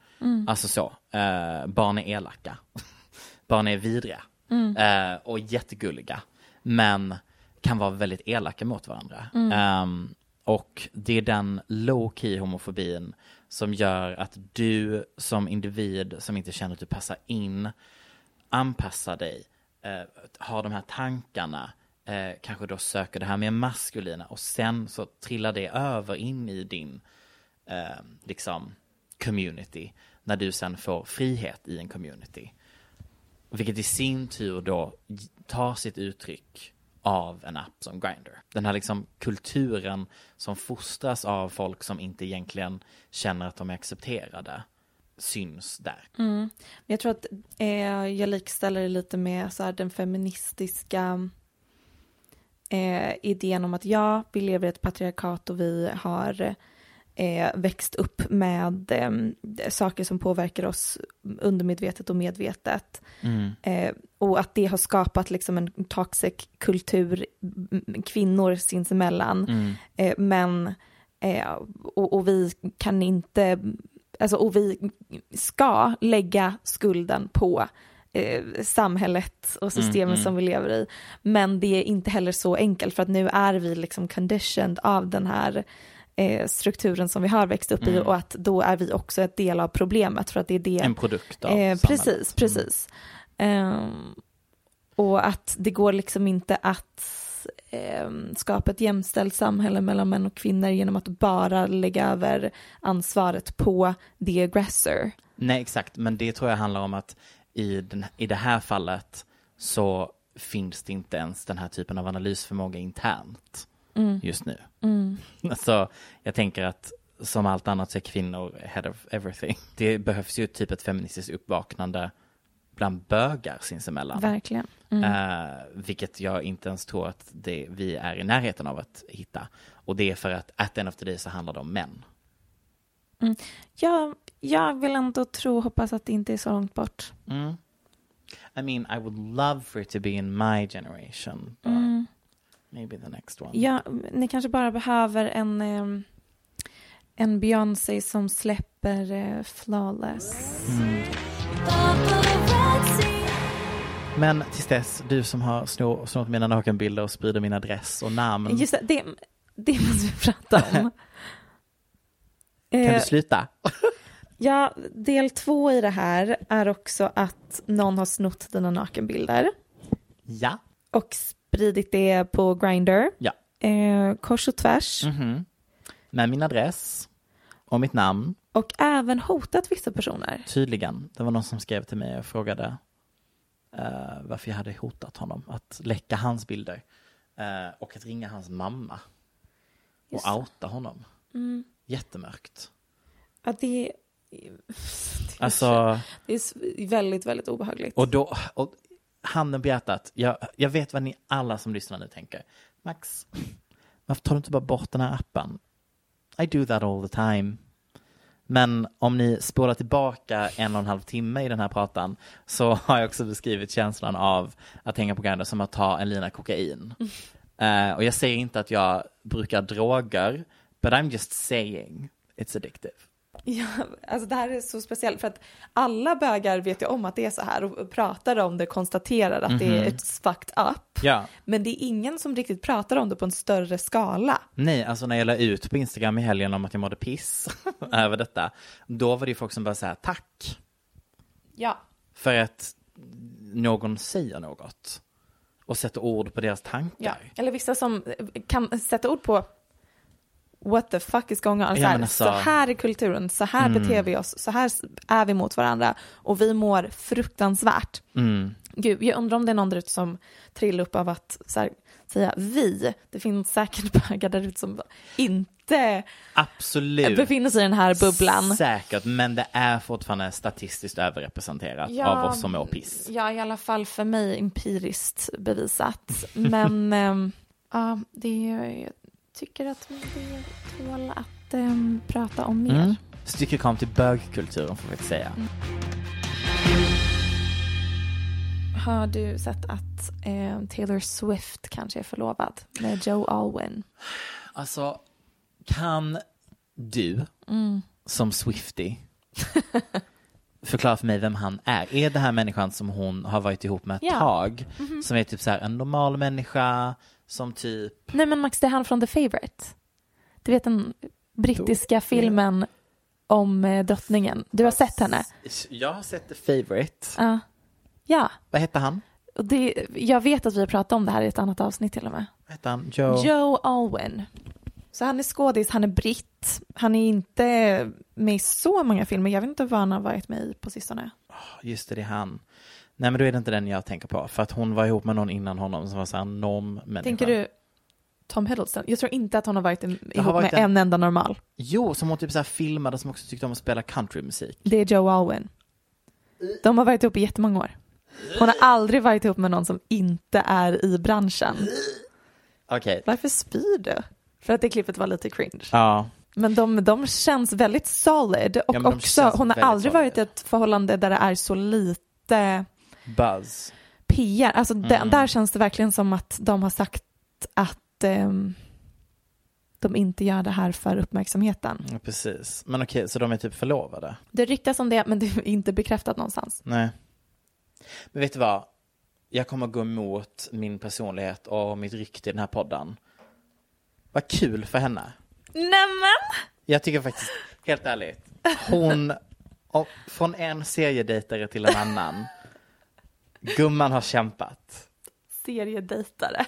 Alltså så, eh, barn är elaka. barn är vidriga. Eh, och jättegulliga. Men kan vara väldigt elaka mot varandra. Ehm, och det är den low key homofobin som gör att du som individ som inte känner att du passar in anpassar dig, eh, har de här tankarna, eh, kanske då söker det här mer maskulina och sen så trillar det över in i din eh, liksom community när du sen får frihet i en community. Vilket i sin tur då tar sitt uttryck av en app som Grindr. Den här liksom kulturen som fostras av folk som inte egentligen känner att de är accepterade syns där. Mm. Jag tror att eh, jag likställer det lite med så här, den feministiska eh, idén om att ja, vi lever i ett patriarkat och vi har eh, växt upp med eh, saker som påverkar oss undermedvetet och medvetet. Mm. Eh, och att det har skapat liksom en toxic kultur, kvinnor sinsemellan. Mm. Eh, men, eh, och, och vi kan inte, alltså och vi ska lägga skulden på eh, samhället och systemen Mm, mm. som vi lever i. Men det är inte heller så enkelt för att nu är vi liksom conditioned av den här eh, strukturen som vi har växt upp i Mm. och att då är vi också ett del av problemet för att det är det. En produkt av eh, samhället. Precis, precis. Ehm, och att det går liksom inte att ehm, skapa ett jämställt samhälle mellan män och kvinnor genom att bara lägga över ansvaret på the aggressor. Nej, exakt. Men det tror jag handlar om att i, den, i det här fallet så finns det inte ens den här typen av analysförmåga internt just nu. Så jag tänker att som allt annat så är kvinnor head of everything. Det behövs ju typ ett feministiskt uppvaknande bland bögar sinsemellan. Verkligen. Eh, vilket jag inte ens tror att det, vi är i närheten av att hitta. Och det är för att at the end of the day så handlar det om män. Jag, jag vill ändå tro och hoppas att det inte är så långt bort. Mm. I mean, I would love for it to be in my generation. But maybe the next one. Ja, ni kanske bara behöver en, en Beyoncé som släpper eh, Flawless. Men tills dess, du som har snor, snott mina nakenbilder och sprider min adress och namn. Just det, det, det måste vi prata om. Kan Eh, du sluta? Ja, del två i det här är också att någon har snott dina nakenbilder Ja. och spridit det på Grindr. Ja. Eh, kors och tvärs. Mhm. Med min adress och mitt namn. Och även hotat vissa personer. Tydligen. Det var någon som skrev till mig och frågade eh, varför jag hade hotat honom. Att läcka hans bilder. eh, och att ringa hans mamma. Just och outa honom. Jättemörkt. Ja, det, det, är, Alltså, det är väldigt, väldigt obehagligt. och då, och handen på hjärtat. Jag, jag vet vad ni alla som lyssnar nu tänker. Max, varför tar du inte bara bort den här appen? I do that all the time. Men om ni spolar tillbaka en och en halv timme i den här pratan så har jag också beskrivit känslan av att hänga på Grindr som att ta en lina kokain. Eh, och jag säger inte att jag brukar droger, but I'm just saying it's addictive. Ja, alltså det här är så speciellt för att alla bögar vet ju om att det är så här och pratar om det, konstaterar att det är it's fucked up. Ja. Men det är ingen som riktigt pratar om det på en större skala. Nej, alltså när jag la ut på Instagram i helgen om att jag mådde piss över detta, då var det ju folk som bara säga tack Ja. för att någon säger något och sätter ord på deras tankar. ja. Eller vissa som kan sätta ord på what the fuck is going on. Ja, så, här, alltså- så här är kulturen, så här beter vi oss, så här är vi mot varandra och vi mår fruktansvärt. Mm. Gud, jag undrar om det är någon där ute som trillar upp av att här, säga vi. Det finns säkert bögar där ute som inte Absolut. befinner sig i den här bubblan. Säkert, men det är fortfarande statistiskt överrepresenterat av oss som mår piss. Ja, i alla fall för mig empiriskt bevisat. Men ehm, ja, det, jag tycker att det tål att ehm, prata om mer. Mm. Styckekom till bögkulturen får vi säga. Har du sett att ehm, Taylor Swift kanske är förlovad med Joe Alwyn? Alltså, kan du Mm. som Swifty förklara för mig vem han är? Är det här människan som hon har varit ihop med ett Ja. Tag? Som är typ så här en normal människa som typ, Nej men Max, det är han från The Favourite. Du vet den brittiska filmen om eh, drottningen. Du har sett henne? Jag har sett The Favourite. Ja. Ja. Vad hette han? Det, jag vet att vi har pratat om det här i ett annat avsnitt till och med. Vad hette han? Joe? Joe Alwyn. Så han är skådis, han är britt. Han är inte med i så många filmer. Jag vet inte vad han har varit med i på sistone. Just det, det är han. Nej men då är det inte den jag tänker på. För att hon var ihop med någon innan honom som var så här norm Tänker du Tom Hiddleston? Jag tror inte att hon har varit en, har ihop varit med en- en enda normal. Jo, som hon typ så här filmade som också tyckte om att spela countrymusik. Det är Joe Alwyn. De har varit ihop i jättemånga år. Hon har aldrig varit ihop med någon som inte är i branschen. Okej. Varför spyr du? För att det klippet var lite cringe. Ja. Men de, de känns väldigt solid. Och Ja, också, hon har aldrig solid. varit i ett förhållande där det är så lite Buzz. PR. Alltså Mm. där, där känns det verkligen som att de har sagt att ehm, de inte gör det här för uppmärksamheten. Ja, precis. Men okej, så de är typ förlovade? Det ryktas om det, men det är inte bekräftat någonstans. Nej. Men vet du vad? Jag kommer gå emot min personlighet och mitt rykte i den här podden. Vad kul för henne. Nämen! Jag tycker faktiskt, helt ärligt, hon, från en seriedejtare till en annan, gumman har kämpat. Seriedejtare.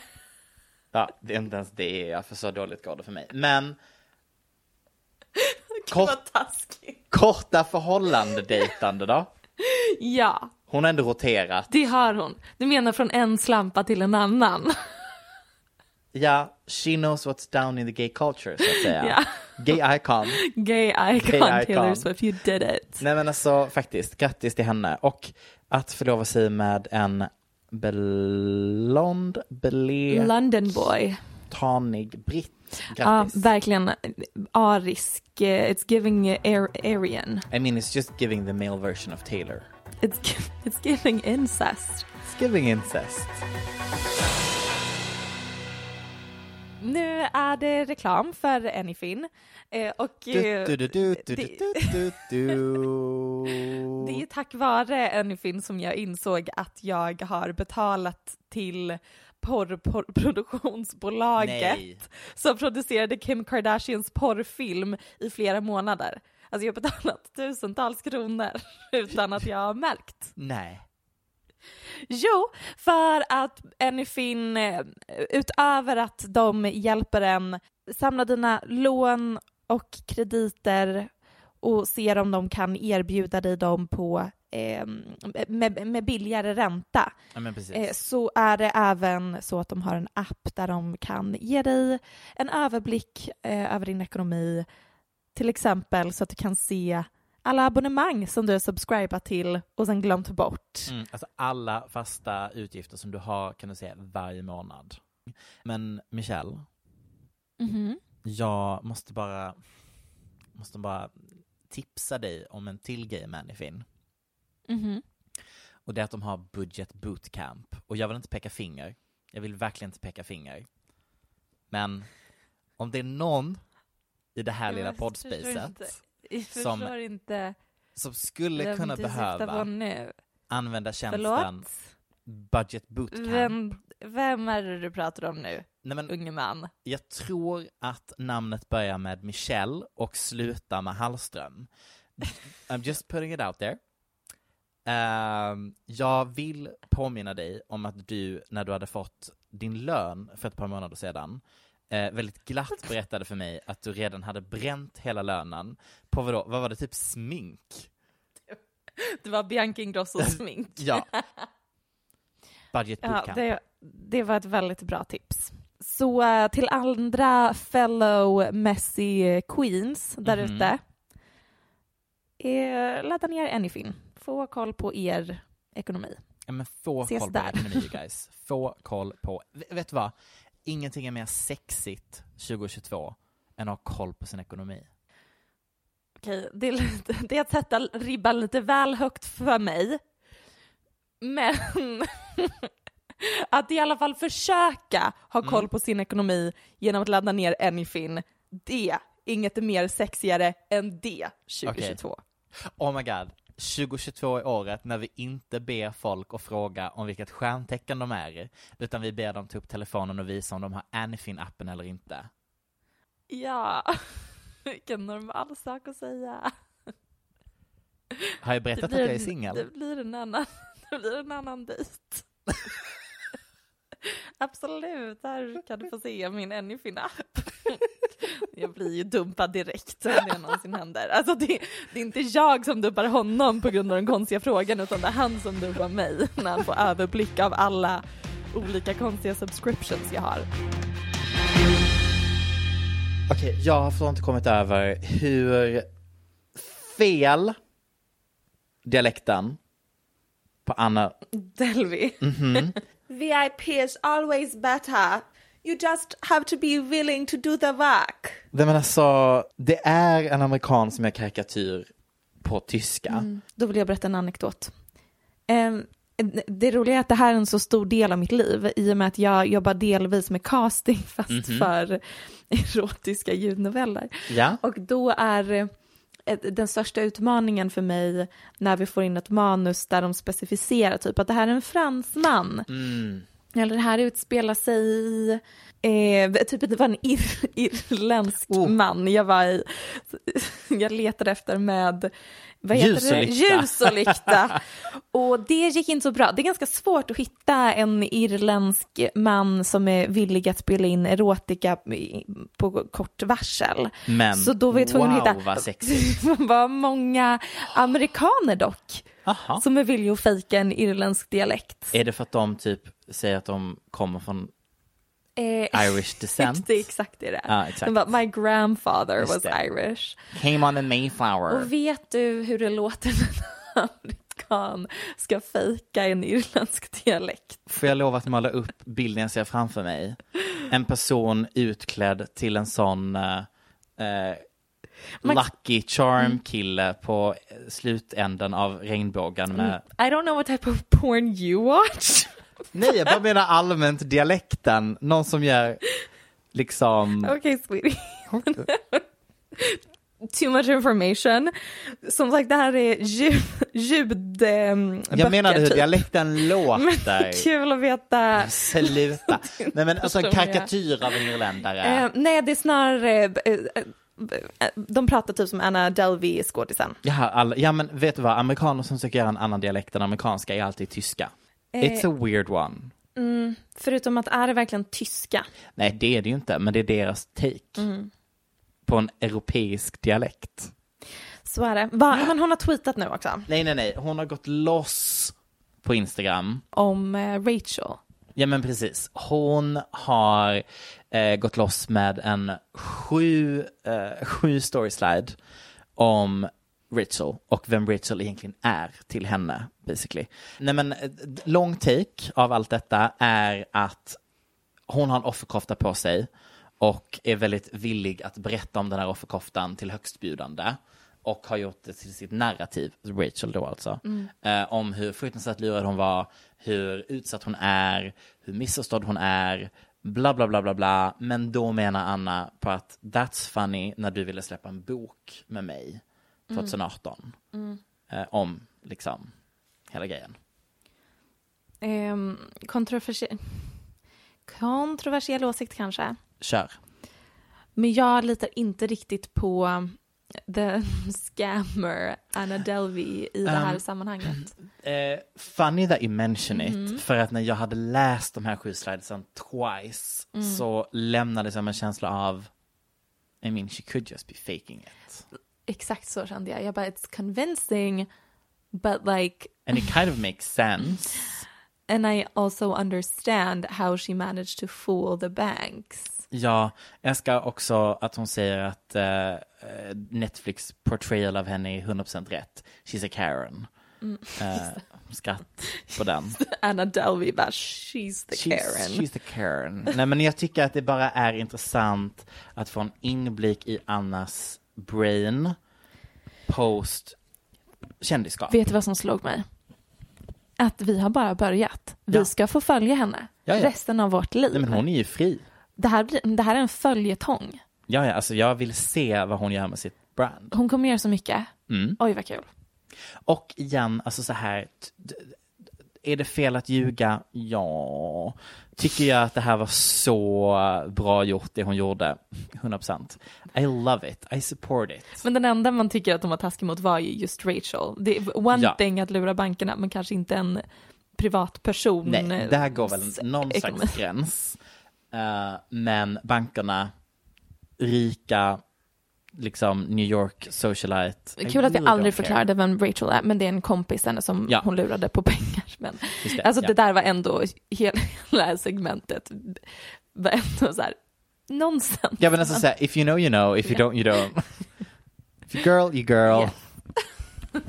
Ja, det är inte ens det, jag för så dåligt går det för mig. Men Kort- korta förhållande-dejtande då? Ja, Hon har ändå roterat. det har hon. Du menar från en slampa till en annan? Ja, she knows what's down in the gay culture, så att säga. Ja. Gay icon. Gay icon, Gay icon. Taylor Swift, you did it. Nej men alltså faktiskt, grattis till henne. Och att förlova sig med en blond, blek, London boy. tanig britt. Ja, Grattis. verkligen arisk. eh, It's giving Ar- Aryan. I mean it's just giving the male version of Taylor. It's, it's giving incest. It's giving incest. Nu är det reklam för Anyfin. Och Du, du, du, det är tack vare Anyfin som jag insåg att jag har betalat till porrproduktionsbolaget Nej. som producerade Kim Kardashians porrfilm i flera månader. Alltså jag har betalat tusentals kronor utan att jag har märkt. Nej. Jo, för att Anyfin, eh, utöver att de hjälper en samla dina lån och krediter och ser om de kan erbjuda dig dem på eh, med, med billigare ränta Ja men precis. eh, så är det även så att de har en app där de kan ge dig en överblick eh, över din ekonomi till exempel så att du kan se alla abonnemang som du har subscribat till och sen glömt bort. Mm, alltså alla fasta utgifter som du har kan du säga varje månad. Men Michelle, Mhm. jag måste bara, måste bara tipsa dig om en till grej med Anyfin. Mhm. Och det är att de har budget bootcamp. Och jag vill inte peka finger. Jag vill verkligen inte peka finger. Men om det är någon i det här Jag lilla poddspacet Jag Som förstår inte som skulle kunna behöva använda tjänsten Förlåt? budget bootcamp. Vem, vem är det du pratar om nu, Nej, men unge man? jag tror att namnet börjar med Michelle och slutar med Hallström. I'm just putting it out there. Ehm, jag vill påminna dig om att du, när du hade fått din lön för ett par månader sedan, eh, väldigt glatt berättade för mig att du redan hade bränt hela lönen på vadå, vad var det, typ smink? Det var Bianca Ingrossos smink. Ja. Budget Ja, bootcamp. det, det var ett väldigt bra tips. Så eh, till andra fellow messy queens där Mhm. ute, eh, ladda ner Anyfin. Få koll på er ekonomi. Ja, men få Ses koll på där. ekonomi, guys. Få koll på... Vet du vad? Ingenting är mer sexigt 2022 än att ha koll på sin ekonomi. Okej, det är, lite, det är att sätta ribban lite väl högt för mig. Men att i alla fall försöka ha koll Mm. på sin ekonomi genom att ladda ner Anyfin, det, inget är mer sexigare än det 2022. Oh my god. 2022 är året när vi inte ber folk att fråga om vilket stjärntecken de är i, utan vi ber dem ta upp telefonen och visa om de har Anyfin-appen eller inte. Ja, vilken normal sak att säga. Har jag berättat att jag är singel? Det blir en annan, det blir en annan dejt. Absolut, här kan du få se min Anyfin-app. Jag blir ju dumpad direkt om det någonsin händer. Alltså det, det är inte jag som dumpar honom på grund av den konstiga frågan utan det är han som dumpar mig när han får överblick av alla olika konstiga subscriptions jag har. Okej, jag har fortfarande inte kommit över hur fel dialekten på Anna... Delvi. VIP is always better. You just have to be willing to do the work. Nej, men alltså, det är en amerikan som är karikatyr på tyska. Då vill jag berätta en anekdot. Ehm, det roliga är att det här är en så stor del av mitt liv i och med att jag jobbar delvis med casting fast för erotiska ljudnoveller. Ja. Och då är den största utmaningen för mig när vi får in ett manus där de specificerar typ att det här är en fransman. Eller det här utspelar sig i, eh, typ det var en ir, irländsk Oh. man jag var i, jag letade efter med vad heter Ljus och det? lykta. Ljus och lykta. och det gick inte så bra. Det är ganska svårt att hitta en irländsk man som är villig att spela in erotika på kort varsel. Men så då var jag tvungen wow, att hitta, vad sexigt. det var många amerikaner dock, Aha. som är villiga att fejka en irländsk dialekt. Är det för att de typ säger att de kommer från Eh, Irish descent? det är exakt det det är. Ja, exakt. De bara, my grandfather Just was det. Irish. Came on a Mayflower. Och vet du hur det låter när en amerikan ska fejka en irländsk dialekt? Får jag lova att måla upp bilden jag ser framför mig? En person utklädd till en sån eh, eh, Lucky Charm kille på slutänden av regnbågen med I don't know what type of porn you watch. Nej, jag bara menar allmänt dialekten. Någon som gör liksom... Okay, sweetie. Too much information. Som sagt, det här är ljud... ljud ehm, Jag menar hur typ. dialekten låter. Kul att veta. Sluta. Nej men alltså en karikatyr av en irländare. Eh, nej, det är snarare... eh, de pratar typ som Anna Delvey, skådisen. Jaha, alla, ja men vet du vad, amerikaner som försöker göra en annan dialekt än amerikanska är alltid tyska. It's a weird one. Förutom att är det verkligen tyska? Nej det är det ju inte, men det är deras take. På en europeisk dialekt. Så är det. Va? Men hon har tweetat nu också. Nej nej nej, hon har gått loss på Instagram. Om eh, Rachel. Ja men precis. Hon har eh, gått loss med en sju, eh, sju story slide om Rachel och vem Rachel egentligen är till henne basically. Nej men eh, lång take av allt detta är att hon har en offerkofta på sig och är väldigt villig att berätta om den här offerkoftan till högstbjudande och har gjort det till sitt narrativ, Rachel då alltså, eh, om hur fruktansvärt lurad hon var, hur utsatt hon är, hur missförstådd hon är, bla bla bla bla bla. Men då menar Anna på att that's funny när du ville släppa en bok med mig 2018 eh, om liksom hela grejen. Um, kontroversiell... Kontroversiell åsikt kanske. Kör. Men jag litar inte riktigt på the scammer Anna Delvey i det här Um, sammanhanget. Eh, funny that you mention it, för att när jag hade läst de här sju slidesen twice så lämnades jag med en känsla av I mean, she could just be faking it. Exakt så kände jag. Jag bara, it's convincing, but like, And it kind of makes sense. and I also understand how she managed to fool the banks. Ja, jag älskar också att hon säger att eh, Netflix portrayal av henne är 100% rätt. She's a Karen. Eh, skratt på den. Anna Delvey bara, she's the She's, Karen. she's the Karen. Nej men jag tycker att det bara är intressant att få en inblick i Annas brain post kändisskap. Vet du vad som slog mig? Att vi har bara börjat. Vi Ja. ska få följa henne Ja, ja. resten av vårt liv. Nej men hon är ju fri. det, här, blir- det här är en följetong. Ja, ja, alltså jag vill se vad hon gör med sitt brand. Hon kommer göra så mycket. Mm. Oj, vad kul. Och igen, alltså så här, är det fel att ljuga? Ja. Tycker jag att det här var så bra gjort, det hon gjorde? 100%. I love it, I support it. Men den enda man tycker att de var taskiga mot var ju just Rachel. Det är one Ja. thing att lura bankerna, men kanske inte en privatperson. Nej, där går väl någon slags gräns. Eh, men bankerna, rika, liksom New York socialite. Kul att vi really aldrig förklarade vem Rachel är, men det är en kompis henne som Ja. hon lurade på pengar. Men, det, alltså ja. det där var ändå, hela här segmentet var ändå så här, nonsens. Ja men alltså såhär, if you know you know, if you don't you don't. If you girl, you girl. Yes.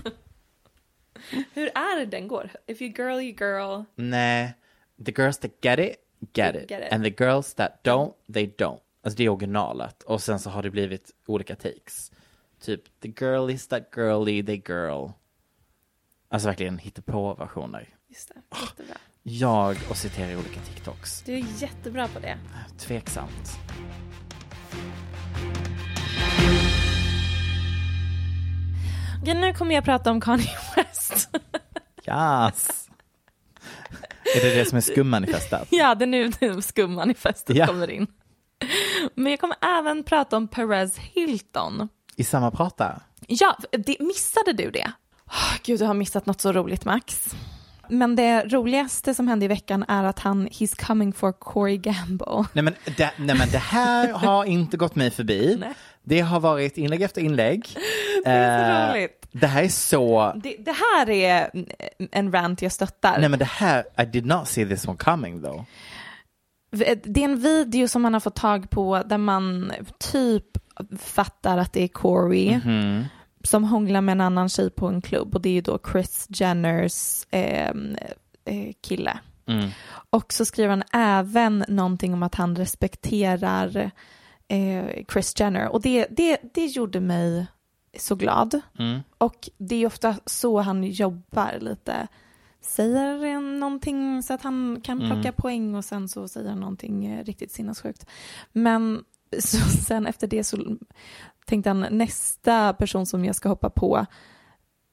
Hur är det den går? If you girl, you girl. Nej, the girls that get it, get it. Get it. And the girls that don't, they don't. Alltså det är originalet. Och sen så har det blivit olika takes. Typ, the girlies that girly, they girl. Alltså verkligen hittepå-versioner. Just det, jättebra. Jag och citerar olika TikToks. Du är jättebra på det. Tveksamt. Okej, nu kommer jag prata om Kanye West. Yes! är det det som är skummanifestet? ja, det är nu skummanifestet Ja. kommer in. Men jag kommer även prata om Perez Hilton. I samma prata? Ja, det, missade du det? Oh, Gud, du har missat något så roligt, Max. Men det roligaste som hände i veckan är att han, he's coming for Corey Gamble. Nej men, det, nej men det här har inte gått mig förbi. Nej. Det har varit inlägg efter inlägg. Det är så Eh, roligt. Det här är så... Det, det här är en rant jag stöttar. Nej men det här, I did not see this one coming though. Det är en video som man har fått tag på där man typ fattar att det är Corey som hånglar med en annan tjej på en klubb och det är ju då Chris Jenners eh, eh, kille. Och så skriver han även någonting om att han respekterar eh, Chris Jenner och det, det, det gjorde mig så glad. Och det är ofta så han jobbar lite. Säger någonting så att han kan plocka poäng och sen så säger han någonting eh, riktigt sinnessjukt. Men så sen efter det så tänkte han nästa person som jag ska hoppa på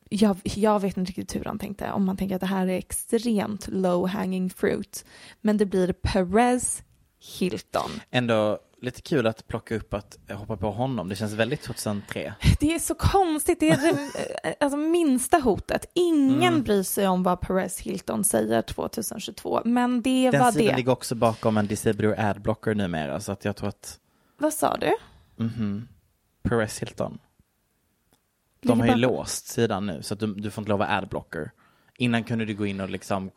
jag, jag vet inte riktigt hur han tänkte, om man tänker att det här är extremt low hanging fruit. Men det blir Perez Hilton. Ändå lite kul att plocka upp att hoppa på honom. Det känns väldigt 2003. Det är så konstigt, det är det alltså, minsta hotet. Ingen bryr sig om vad Perez Hilton säger 2022, men det Den var sidan det. ligger också bakom en Disable Adblocker numera så att jag tror att Vad sa du? Perez Hilton. De Ligger har ju bakom- låst sidan nu så att du, du får inte lov att ha adblocker. Innan kunde du gå in och liksom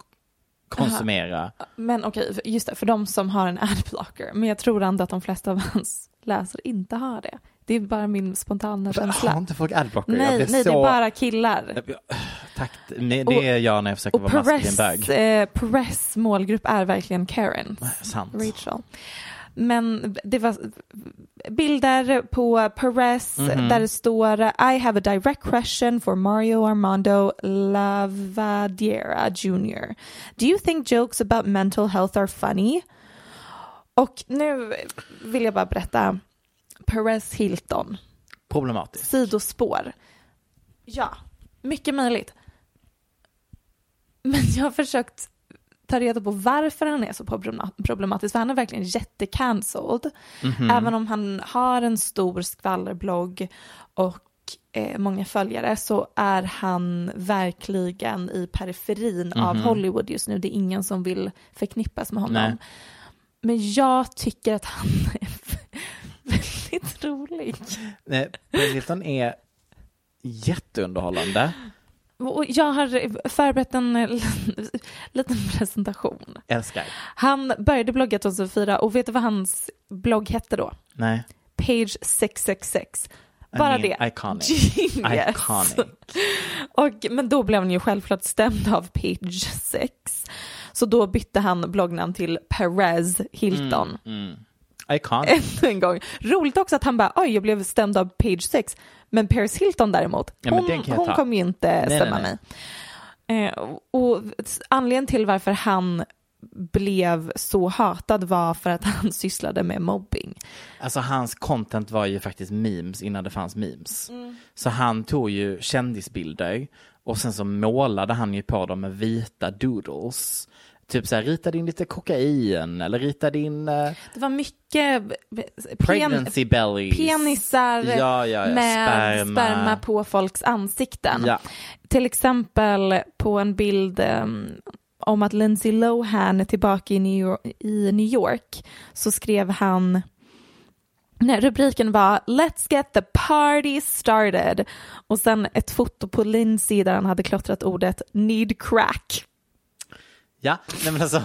konsumera. Men okej, för- just det, för de som har en adblocker. Men jag tror ändå att de flesta av hans läsare inte har det. Det är bara min spontana Har känsla. inte folk adblocker? Nej, nej, det så... är bara killar. Tack, nej, det är jag när jag försöker Och vara maskulin bög. eh, Perez målgrupp är verkligen Karen. Sant. Rachel. Men det var bilder på Perez Mhm. där det står I have a direct question for Mario Armando Lavadiera Jr. Do you think jokes about mental health are funny? Och nu vill jag bara berätta Perez Hilton, Problematiskt. sidospår. Ja, mycket möjligt. Men jag har försökt ta reda på varför han är så problema- problematisk, för han är verkligen jättecancelled. Även om han har en stor skvallerblogg och eh, många följare så är han verkligen i periferin av Hollywood just nu. Det är ingen som vill förknippas med honom. Nej. Men jag tycker att han är väldigt rolig. Nej, Hilton är jätteunderhållande. Och jag har förberett en eh, liten presentation. Älskar. Han började blogga 2004 och vet du vad hans blogg hette då? Nej. Page 666. Bara I det. mean, iconic. Genius. Iconic. Och, men då blev han ju självklart stämd av Page 6. Så då bytte han bloggnamn till Perez Hilton. Iconic. Ännu en gång. Roligt också att han bara, oj jag blev stämd av Page 6. Men Paris Hilton däremot, Ja, hon, kommer ju inte nej, stämma nej. mig. Eh, och anledningen till varför han blev så hatad var för att han sysslade med mobbing. Alltså hans content var ju faktiskt memes innan det fanns memes. Så han tog ju kändisbilder Och sen så målade han ju på dem med vita doodles. Typ så här, ritade in lite kokain eller ritade in eh, Det var mycket pregnancy bellies. penisar Ja, ja, ja. med Sperma. sperma. på folks ansikten. Till exempel på en bild em, om att Lindsay Lohan är tillbaka i New York, i New York så skrev han Nej, rubriken var Let's get the party started och sen ett foto på Lindsay där han hade klottrat ordet need crack. Ja, nej men alltså.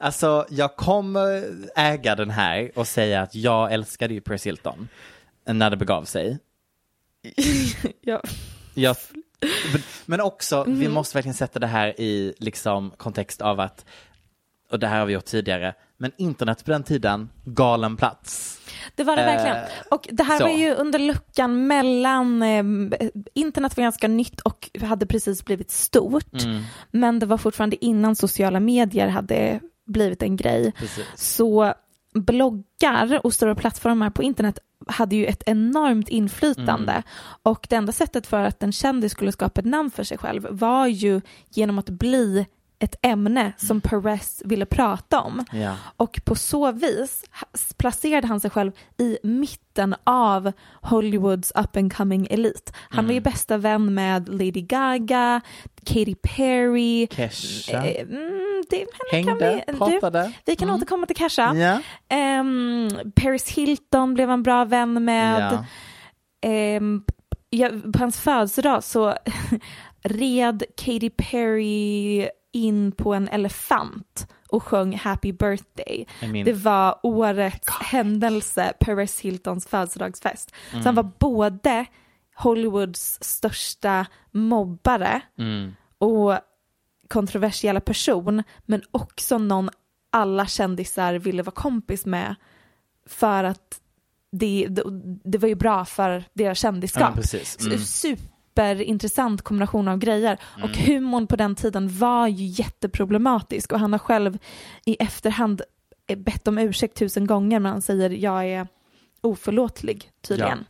Alltså jag kommer äga den här och säga att jag älskade ju Paris Hilton när det begav sig. Ja. Jag, men också, Mhm. vi måste verkligen sätta det här i liksom kontext av att, och det här har vi gjort tidigare, men internet på den tiden, galen plats. Det var det Eh, verkligen. Och det här så. var ju under luckan mellan, eh, internet var ganska nytt och hade precis blivit stort. Mm. Men det var fortfarande innan sociala medier hade blivit en grej. Precis. Så bloggar och stora plattformar på internet hade ju ett enormt inflytande. Mm. Och det enda sättet för att en kändis skulle skapa ett namn för sig själv var ju genom att bli ett ämne som Perez ville prata om. Ja. Och på så vis placerade han sig själv i mitten av Hollywoods up and coming elit. Han var ju bästa vän med Lady Gaga, Katy Perry. Kesha. Eh, mm, det, Hängde, kan vi, pratade. Du, vi kan återkomma till Kesha. Ja. Ehm, Paris Hilton blev han bra vän med. Ja. Ehm, ja, på hans födelsedag så red Katy Perry in på en elefant och sjöng Happy birthday. I mean- Det var årets händelse, Paris Hiltons födelsedagsfest. Så han Mm. var både Hollywoods största mobbare Mm. och kontroversiella person, men också någon alla kändisar ville vara kompis med för att det, det, det var ju bra för deras Ja, kändisskap. precis. Mm. Superintressant kombination av grejer. Och humorn på den tiden var ju jätteproblematisk och han har själv i efterhand eh, bett om ursäkt tusen gånger men han säger jag är oförlåtlig tydligen.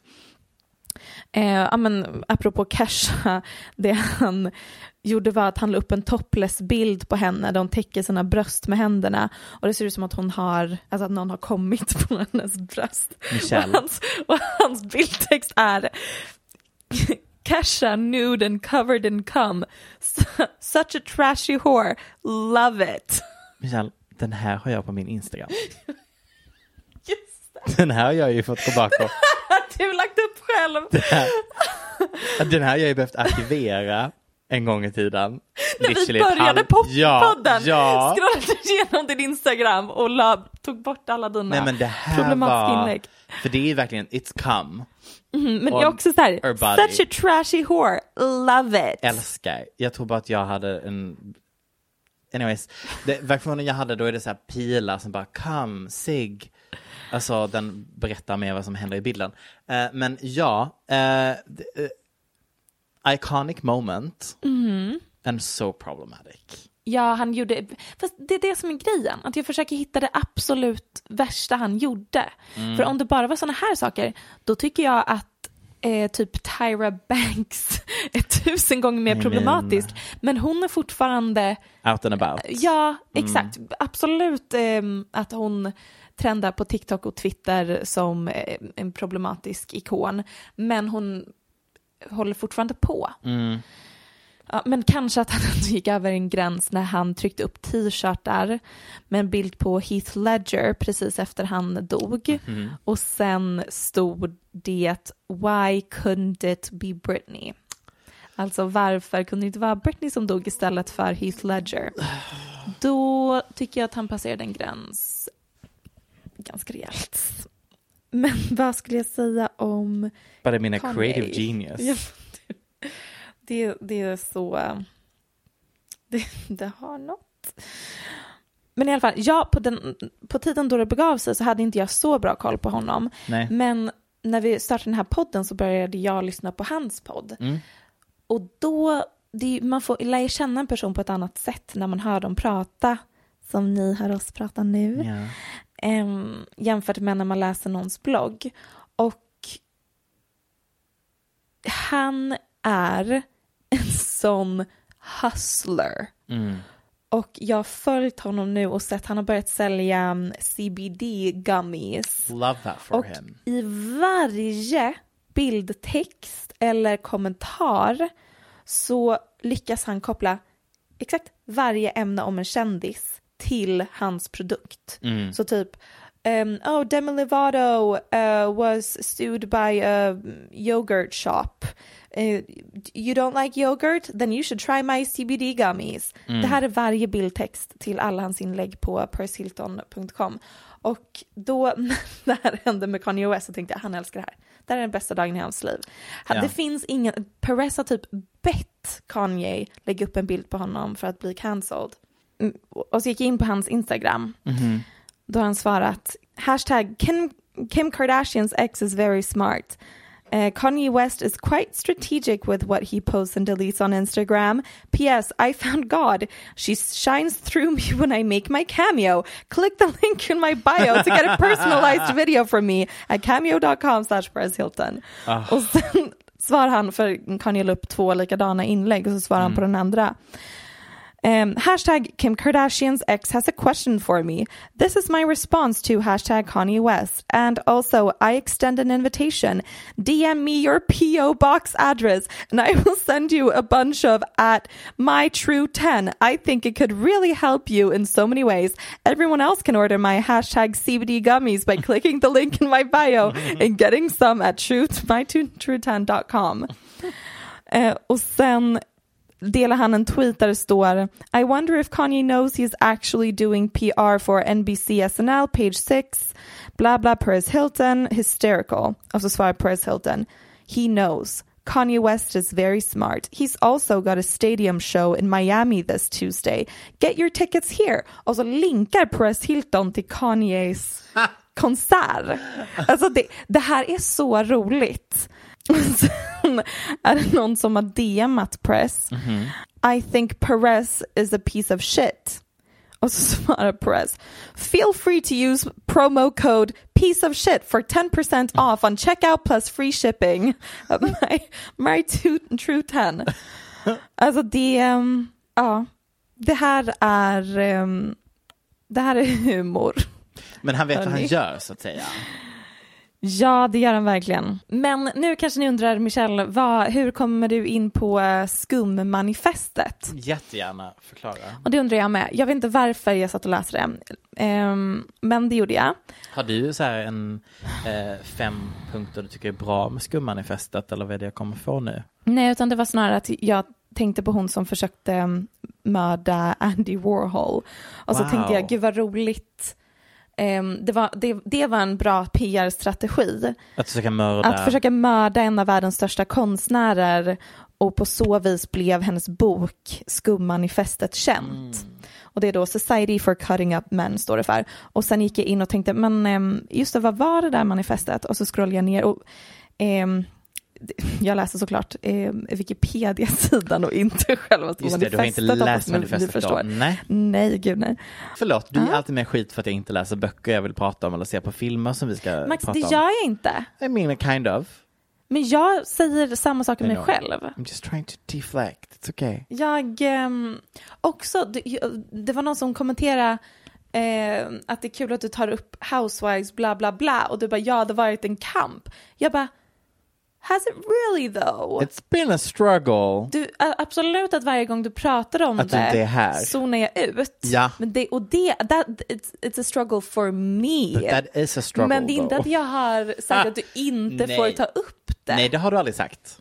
Eh, ja, men, apropå Kesha, det han gjorde var att han la upp en topless-bild på henne där hon täcker sina bröst med händerna och det ser ut som att hon har, alltså att någon har kommit på hennes bröst. Michelle. Och hans, och hans bildtext är Kesha nude and covered in cum. Su- Such a trashy whore. Love it. Michelle, den här har jag på min Instagram. Just Den här har jag ju fått det. Du lagt upp själv. Den här har jag ju behövt arkivera en gång i tiden. När vi Literally ett började på ja, podden Ja, scrollade igenom din Instagram och la, tog bort alla dina Nej men det här problematiska var, inlägg. för det är verkligen, it's come. Mm, men jag är också så här, such a trashy whore, love it. Älskar. Jag tror bara att jag hade en Anyways, det, versionen jag hade då är det så här pilar som bara come, sig. Alltså den berättar mer vad som händer i bilden. Eh, men ja, det- eh, iconic moment Mm. and so problematic. Ja, han gjorde, fast det är det som är grejen, att jag försöker hitta det absolut värsta han gjorde. Mm. För om det bara var sådana här saker, då tycker jag att eh, typ Tyra Banks är tusen gånger mer I problematisk. Men hon är fortfarande, Out and about. ja exakt, absolut eh, att hon trendar på TikTok och Twitter som eh, en problematisk ikon. Men hon håller fortfarande på. Mm. Ja, men kanske att han gick över en gräns när han tryckte upp t-shirtar med en bild på Heath Ledger precis efter han dog. Mm. Och sen stod det Why couldn't it be Britney? Alltså varför kunde det inte vara Britney som dog istället för Heath Ledger? Då tycker jag att han passerade en gräns ganska rejält. Men vad skulle jag säga om But I mean a Kanye. creative genius. Det, det är så... Det, det har något. Men i alla fall, ja, på, den, på tiden då det begav sig så hade inte jag så bra koll på honom. Nej. Men när vi startade den här podden så började jag lyssna på hans podd. Mm. Och då, det, man får lära känna en person på ett annat sätt när man hör dem prata, som ni hör oss prata nu Ja. em, jämfört med när man läser någons blogg. Och han är sån hustler. Och jag har följt honom nu och sett han har börjat sälja mm, CBD gummies. Love that for Och him. i varje bildtext eller kommentar så lyckas han koppla exakt varje ämne om en kändis till hans produkt. Så typ um, oh, Demi Lovato uh, was sued by a yogurt shop. Uh, you don't like yoghurt? Then you should try my CBD gummies. Det här är varje bildtext till alla hans inlägg på pershilton.com. Och då det här hände med Kanye West så tänkte jag han älskar det här. Det här är den bästa dagen i hans liv. Ja. Det finns ingen, Perez har typ bett Kanye lägga upp en bild på honom för att bli cancelled. Mm, Och så gick jag in på hans Instagram. Då har han svarat hashtag Kim, Kim Kardashians ex is very smart. Uh, Kanye West is quite strategic with what he posts and deletes on Instagram. P.S. I found God. She shines through me when I make my cameo. Click the link in my bio to get a personalized video from me at cameo.com slash Hilton. Och sen svarar han, för Kanye la upp två likadana inlägg och så svarar han på den andra. Um, hashtag Kim Kardashian's ex has a question for me. This is my response to hashtag Kanye West. And also, I extend an invitation. DM me your P.O. box address and I will send you a bunch of at my true 10. I think it could really help you in so many ways. Everyone else can order my hashtag CBD gummies by clicking the link in my bio and getting some at true, mytrue10.com. Eh, och sen delar han en tweet där det står I wonder if Kanye knows he's actually doing PR for NBC SNL page 6 bla bla Perez Hilton hysterical och så svarar Perez Hilton he knows Kanye West is very smart. He's also got a stadium show in Miami this Tuesday. Get your tickets here. Och så linkar Perez Hilton till Kanyes konsert. Alltså det, det här är så roligt. Sen är det någon som har DMat Press. I think Perez is a piece of shit. Och så svarar Perez. Feel free to use promo code piece of shit for 10% off on checkout plus free shipping. my, my two, true 10. Alltså det, um, ja, det här är, um, det här är humor. Men han vet vad han gör så att säga. Ja, det gör han verkligen. Men nu kanske ni undrar, Michelle, vad, hur kommer du in på eh, skummanifestet? Jättegärna förklara. Och det undrar jag med. Jag vet inte varför jag satt och läste det, Ehm, men det gjorde jag. Har du så här en eh, fem punkter du tycker är bra med skummanifestet eller vad är det jag kommer få nu? Nej, utan det var snarare att jag tänkte på hon som försökte mm, mörda Andy Warhol. Och så Wow. tänkte jag, gud vad roligt. Ehm, det, var, det, det var en bra PR-strategi. Att försöka mörda? Att försöka mörda en av världens största konstnärer och på så vis blev hennes bok Skummanifestet känt. Och det är då Society for Cutting Up Men står det för. Och sen gick jag in och tänkte, men ehm, just det, vad var det där manifestet? Och så scrollade jag ner och ehm, jag läser såklart eh, Wikipedia-sidan och inte själva Just det, du har inte läst ni manifestet förstår. Nej. Nej, gud nej. Förlåt, du är alltid med skit för att jag inte läser böcker jag vill prata om eller ser på filmer som vi ska Max, prata det om. gör jag inte. I mean, kind of. Men jag säger samma sak om mig själv. I'm just trying to deflect, it's okay. Jag ehm, också, det, det var någon som kommenterade eh, att det är kul att du tar upp housewives bla bla bla och du bara ja det har varit en kamp. Jag bara has it really though? It's been a struggle. Du, absolut att varje gång du pratar om Att det här. zonar jag ut. Ja. Men det, och det, that, it's, it's a struggle for me. But that is a struggle Men det är inte att jag har sagt att du inte Nej. får ta upp det. Nej, det har du aldrig sagt.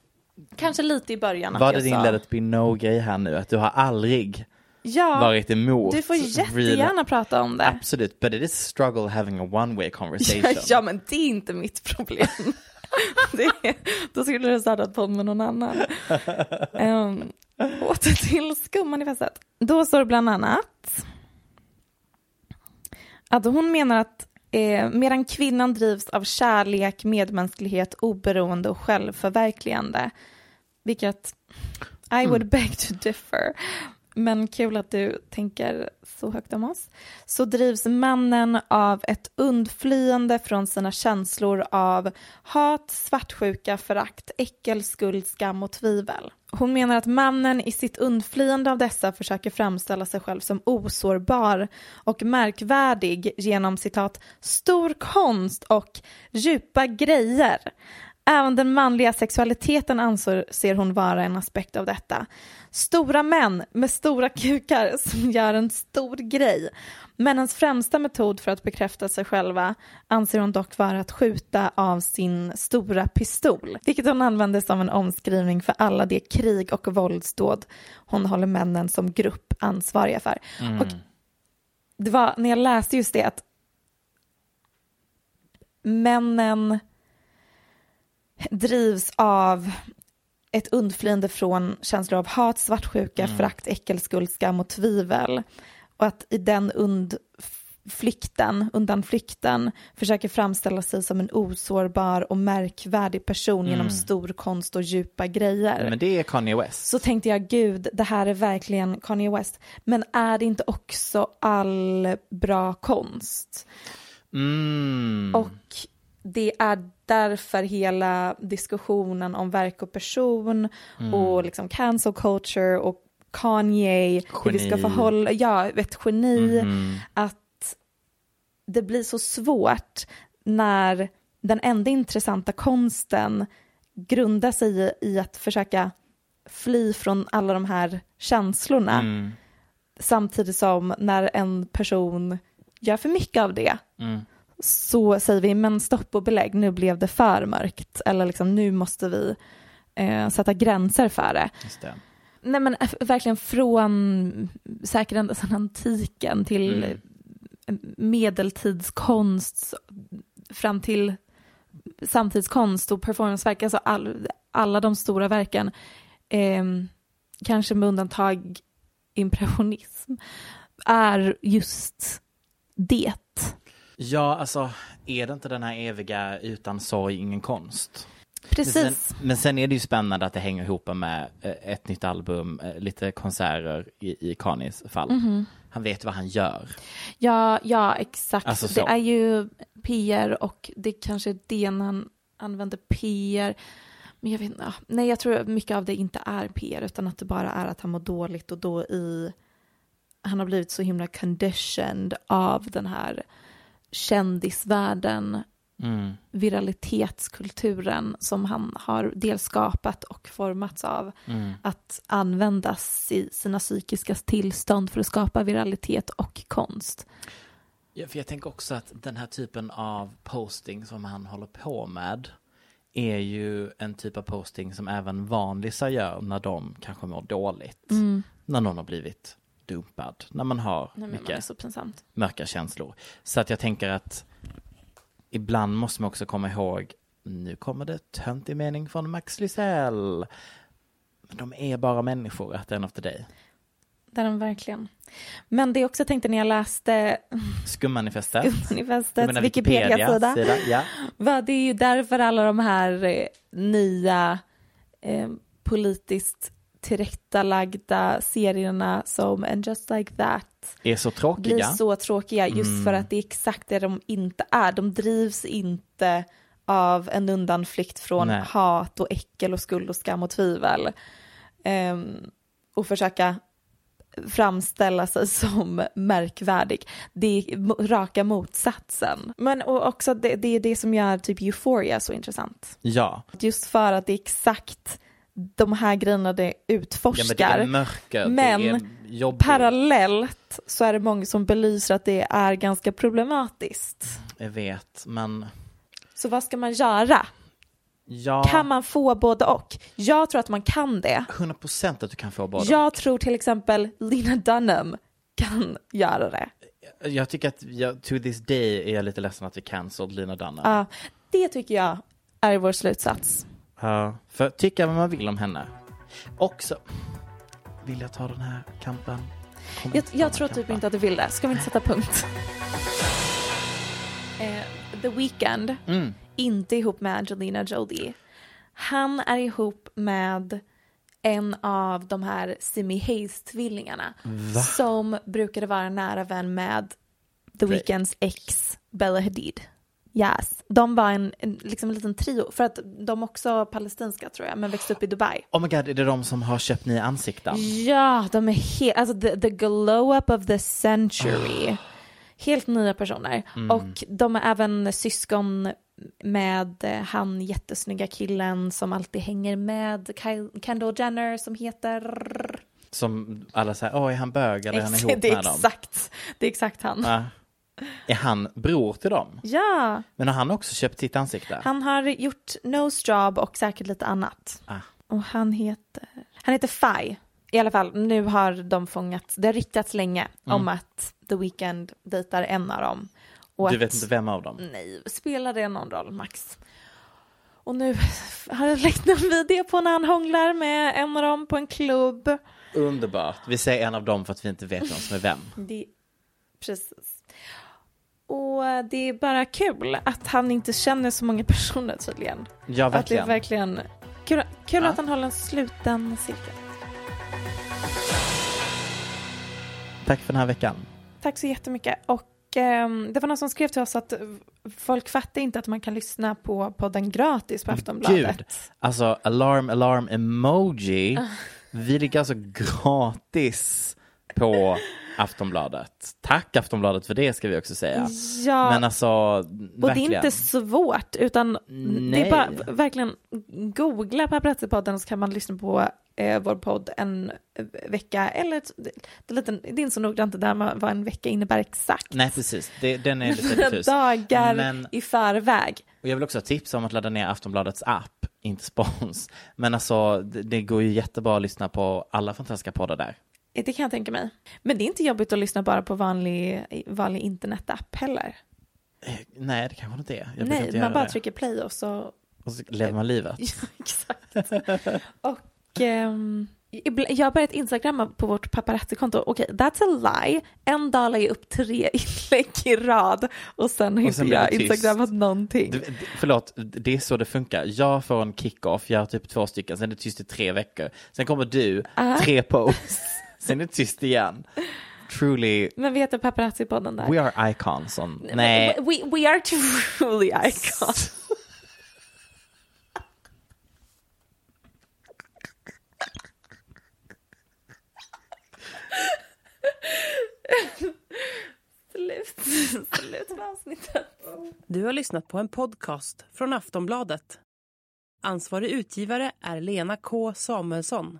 Kanske lite i början Var det din let it be no-grej här nu? Att du har aldrig ja, varit emot? Du får real- jättegärna prata om det. Absolut, but it is a struggle having a one-way conversation. Ja, ja, men det är inte mitt problem. Det då skulle du startat podd med någon annan. Um, åter till skummanifestet. Då står det bland annat att hon menar att eh, medan kvinnan drivs av kärlek, medmänsklighet, oberoende och självförverkligande, vilket I would beg to differ men kul att du tänker så högt om oss, så drivs mannen av ett undflyende från sina känslor av hat, svartsjuka, förakt, äckel, skuld, skam och tvivel. Hon menar att mannen i sitt undflyende av dessa försöker framställa sig själv som osårbar och märkvärdig genom citat stor konst och djupa grejer. Även den manliga sexualiteten anser hon vara en aspekt av detta. Stora män med stora kukar som gör en stor grej. Männens främsta metod för att bekräfta sig själva anser hon dock vara att skjuta av sin stora pistol, vilket hon använder som en omskrivning för alla de krig och våldsdåd hon håller männen som grupp ansvariga för. Mm. Och det var när jag läste just det att männen drivs av ett undflyende från känslor av hat, svartsjuka, Mm. förakt, äckel, skuld, skam och tvivel. Och att i den undflykten, undanflykten försöker framställa sig som en osårbar och märkvärdig person genom stor konst och djupa grejer. Mm. Men det är Kanye West. Så tänkte jag, gud, det här är verkligen Kanye West. Men är det inte också all bra konst? Mm. Och det är därför hela diskussionen om verk och person Mm. och liksom cancel culture och Kanye, hur vi ska Geni. förhålla, ja, ett geni, Mhm. att det blir så svårt när den enda intressanta konsten grundar sig i, i att försöka fly från alla de här känslorna Mm. samtidigt som när en person gör för mycket av det Mm. Så säger vi men stopp och belägg, nu blev det för mörkt eller liksom nu måste vi eh, sätta gränser för det. Det. Nej men eh, verkligen från säkert ända sedan antiken till Mm. medeltidskonst fram till samtidskonst och performanceverk, alltså all, alla de stora verken, eh, kanske med undantag impressionism, är just det. Ja, alltså är det inte den här eviga utan sorg ingen konst? Precis. Men sen, men sen är det ju spännande att det hänger ihop med eh, ett nytt album, eh, lite konserter i, i Kanyes fall. Mhm. Han vet vad han gör. Ja, ja exakt. Alltså det är ju PR och det kanske är det han använder PR. Men jag vet inte, ja. nej jag tror mycket av det inte är PR utan att det bara är att han mår dåligt och då i han har blivit så himla conditioned av den här kändisvärlden, Mm. viralitetskulturen som han har dels skapat och formats av. Mm. Att användas i sina psykiska tillstånd för att skapa viralitet och konst. Ja, för jag tänker också att den här typen av posting som han håller på med är ju en typ av posting som även vanlisar gör när de kanske mår dåligt. När någon har blivit dumpad, när man har Nej, man mycket pinsamt. mörka känslor. Så att jag tänker att ibland måste man också komma ihåg, nu kommer det töntig mening från Max Lysell. Men de är bara människor at the end of the day. Det är de verkligen. Men det jag också tänkte när jag läste Skummanifestet. Du manifestets menar Wikipedia-sida sida, Ja. var det är ju därför alla de här eh, nya eh, politiskt tillrättalagda serierna som And just like that Är så blir tråkiga. så tråkiga just för att det är exakt det de inte är. De drivs inte av en undanflykt från Nej. hat och äckel och skuld och skam och tvivel. Ehm, och försöka framställa sig som märkvärdig. Det är raka motsatsen. Men och också det, det är det som gör typ Euphoria så intressant. Ja. Just för att det är exakt de här grejerna det ja, men utforskar. det mörker, Men. Parallellt så är det många som belyser att det är ganska problematiskt. Jag vet, men Så vad ska man göra? ja, Kan man få både och? Jag tror att man kan det. 100% att du kan få båda. Jag tror till exempel Lena Dunham kan göra det. Jag tycker att jag, to this day är jag lite ledsen att vi cancelled Lina Dunham. Ja, det tycker jag är vår slutsats. Ja, för tycka vad man vill om henne. Också, vill jag ta den här kampen? Kommer Jag, jag tror typ inte att du vill det. Ska vi inte sätta punkt? Eh, The Weeknd, Mm. inte ihop med Angelina Jolie. Han är ihop med en av de här Simi Hayes-tvillingarna. Som brukade vara nära vän med The Weeknds ex Bella Hadid. Yes. De var en, en, liksom en liten trio, för att de också palestinska tror jag, men växte upp i Dubai. Oh my god, är det de som har köpt nya ansikten? Ja, de är helt, alltså the, the glow up of the century. Helt nya personer. Och de är även syskon med han jättesnygga killen som alltid hänger med Kyle, Kendall Jenner som heter... Som alla säger, åh är han bög eller är han ihop med dem? exakt, det är exakt han. Ja. Är han bror till dem? Ja, Men har han också köpt sitt ansikte? han har gjort Nose Job och säkert lite annat. Ah. Och han heter, han heter Fai. I alla fall, nu har de fångat, det har riktats länge om att The Weeknd dejtar en av dem. Och Du att, vet inte vem av dem? Nej, spelar det någon roll, Max? Och nu har jag lagt en video på när han hånglar med en av dem på en klubb. Underbart. Vi säger en av dem för att vi inte vet vem som är vem. Det, precis. Och det är bara kul att han inte känner så många personer tydligen. Ja, Att det är verkligen. verkligen kul, kul Ja. att han håller en sluten cirkel. Tack för den här veckan. Tack så jättemycket. Och ehm, det var någon som skrev till oss att folk fattar inte att man kan lyssna på podden gratis på Aftonbladet. Gud, alltså alarm, alarm, emoji. Vi ligger alltså gratis på Aftonbladet. Tack Aftonbladet för det ska vi också säga. Ja, Men alltså, och det är inte svårt utan det Nej. är bara verkligen googla Paparazzi-podden så kan man lyssna på eh, vår podd en eh, vecka eller ett- det, det, är lite, det är inte så noggrant det där med vad en vecka innebär exakt. Nej, precis. Det, den är lite diffus. dagar Men- i förväg. Och jag vill också tipsa om att ladda ner Aftonbladets app, inte spons. Men alltså, det, det går ju jättebra att lyssna på alla fantastiska poddar där. Det kan jag tänka mig. Men det är inte jobbigt att lyssna bara på vanlig, vanlig internetapp heller. Eh, Nej, det kanske inte är. Jag Nej, inte man bara det. trycker play och så Och så lever man livet. Ja, exakt. och ibla- jag har börjat instagramma på vårt paparazzi-konto. Okej, that's a lie. En dag la jag upp tre inlägg i rad och sen har inte jag instagrammat någonting. Du, förlåt, det är så det funkar. Jag får en kick-off, jag har typ två stycken, sen är det tyst i tre veckor. Sen kommer du, Ah. tre posts, sen är det tyst igen. Truly, Men vi heter paparazzi-podden där. we are icons on... Nej, We, we are truly icons. Slut. Slut med avsnittet. Du har lyssnat på en podcast från Aftonbladet. Ansvarig utgivare är Lena K Samuelsson.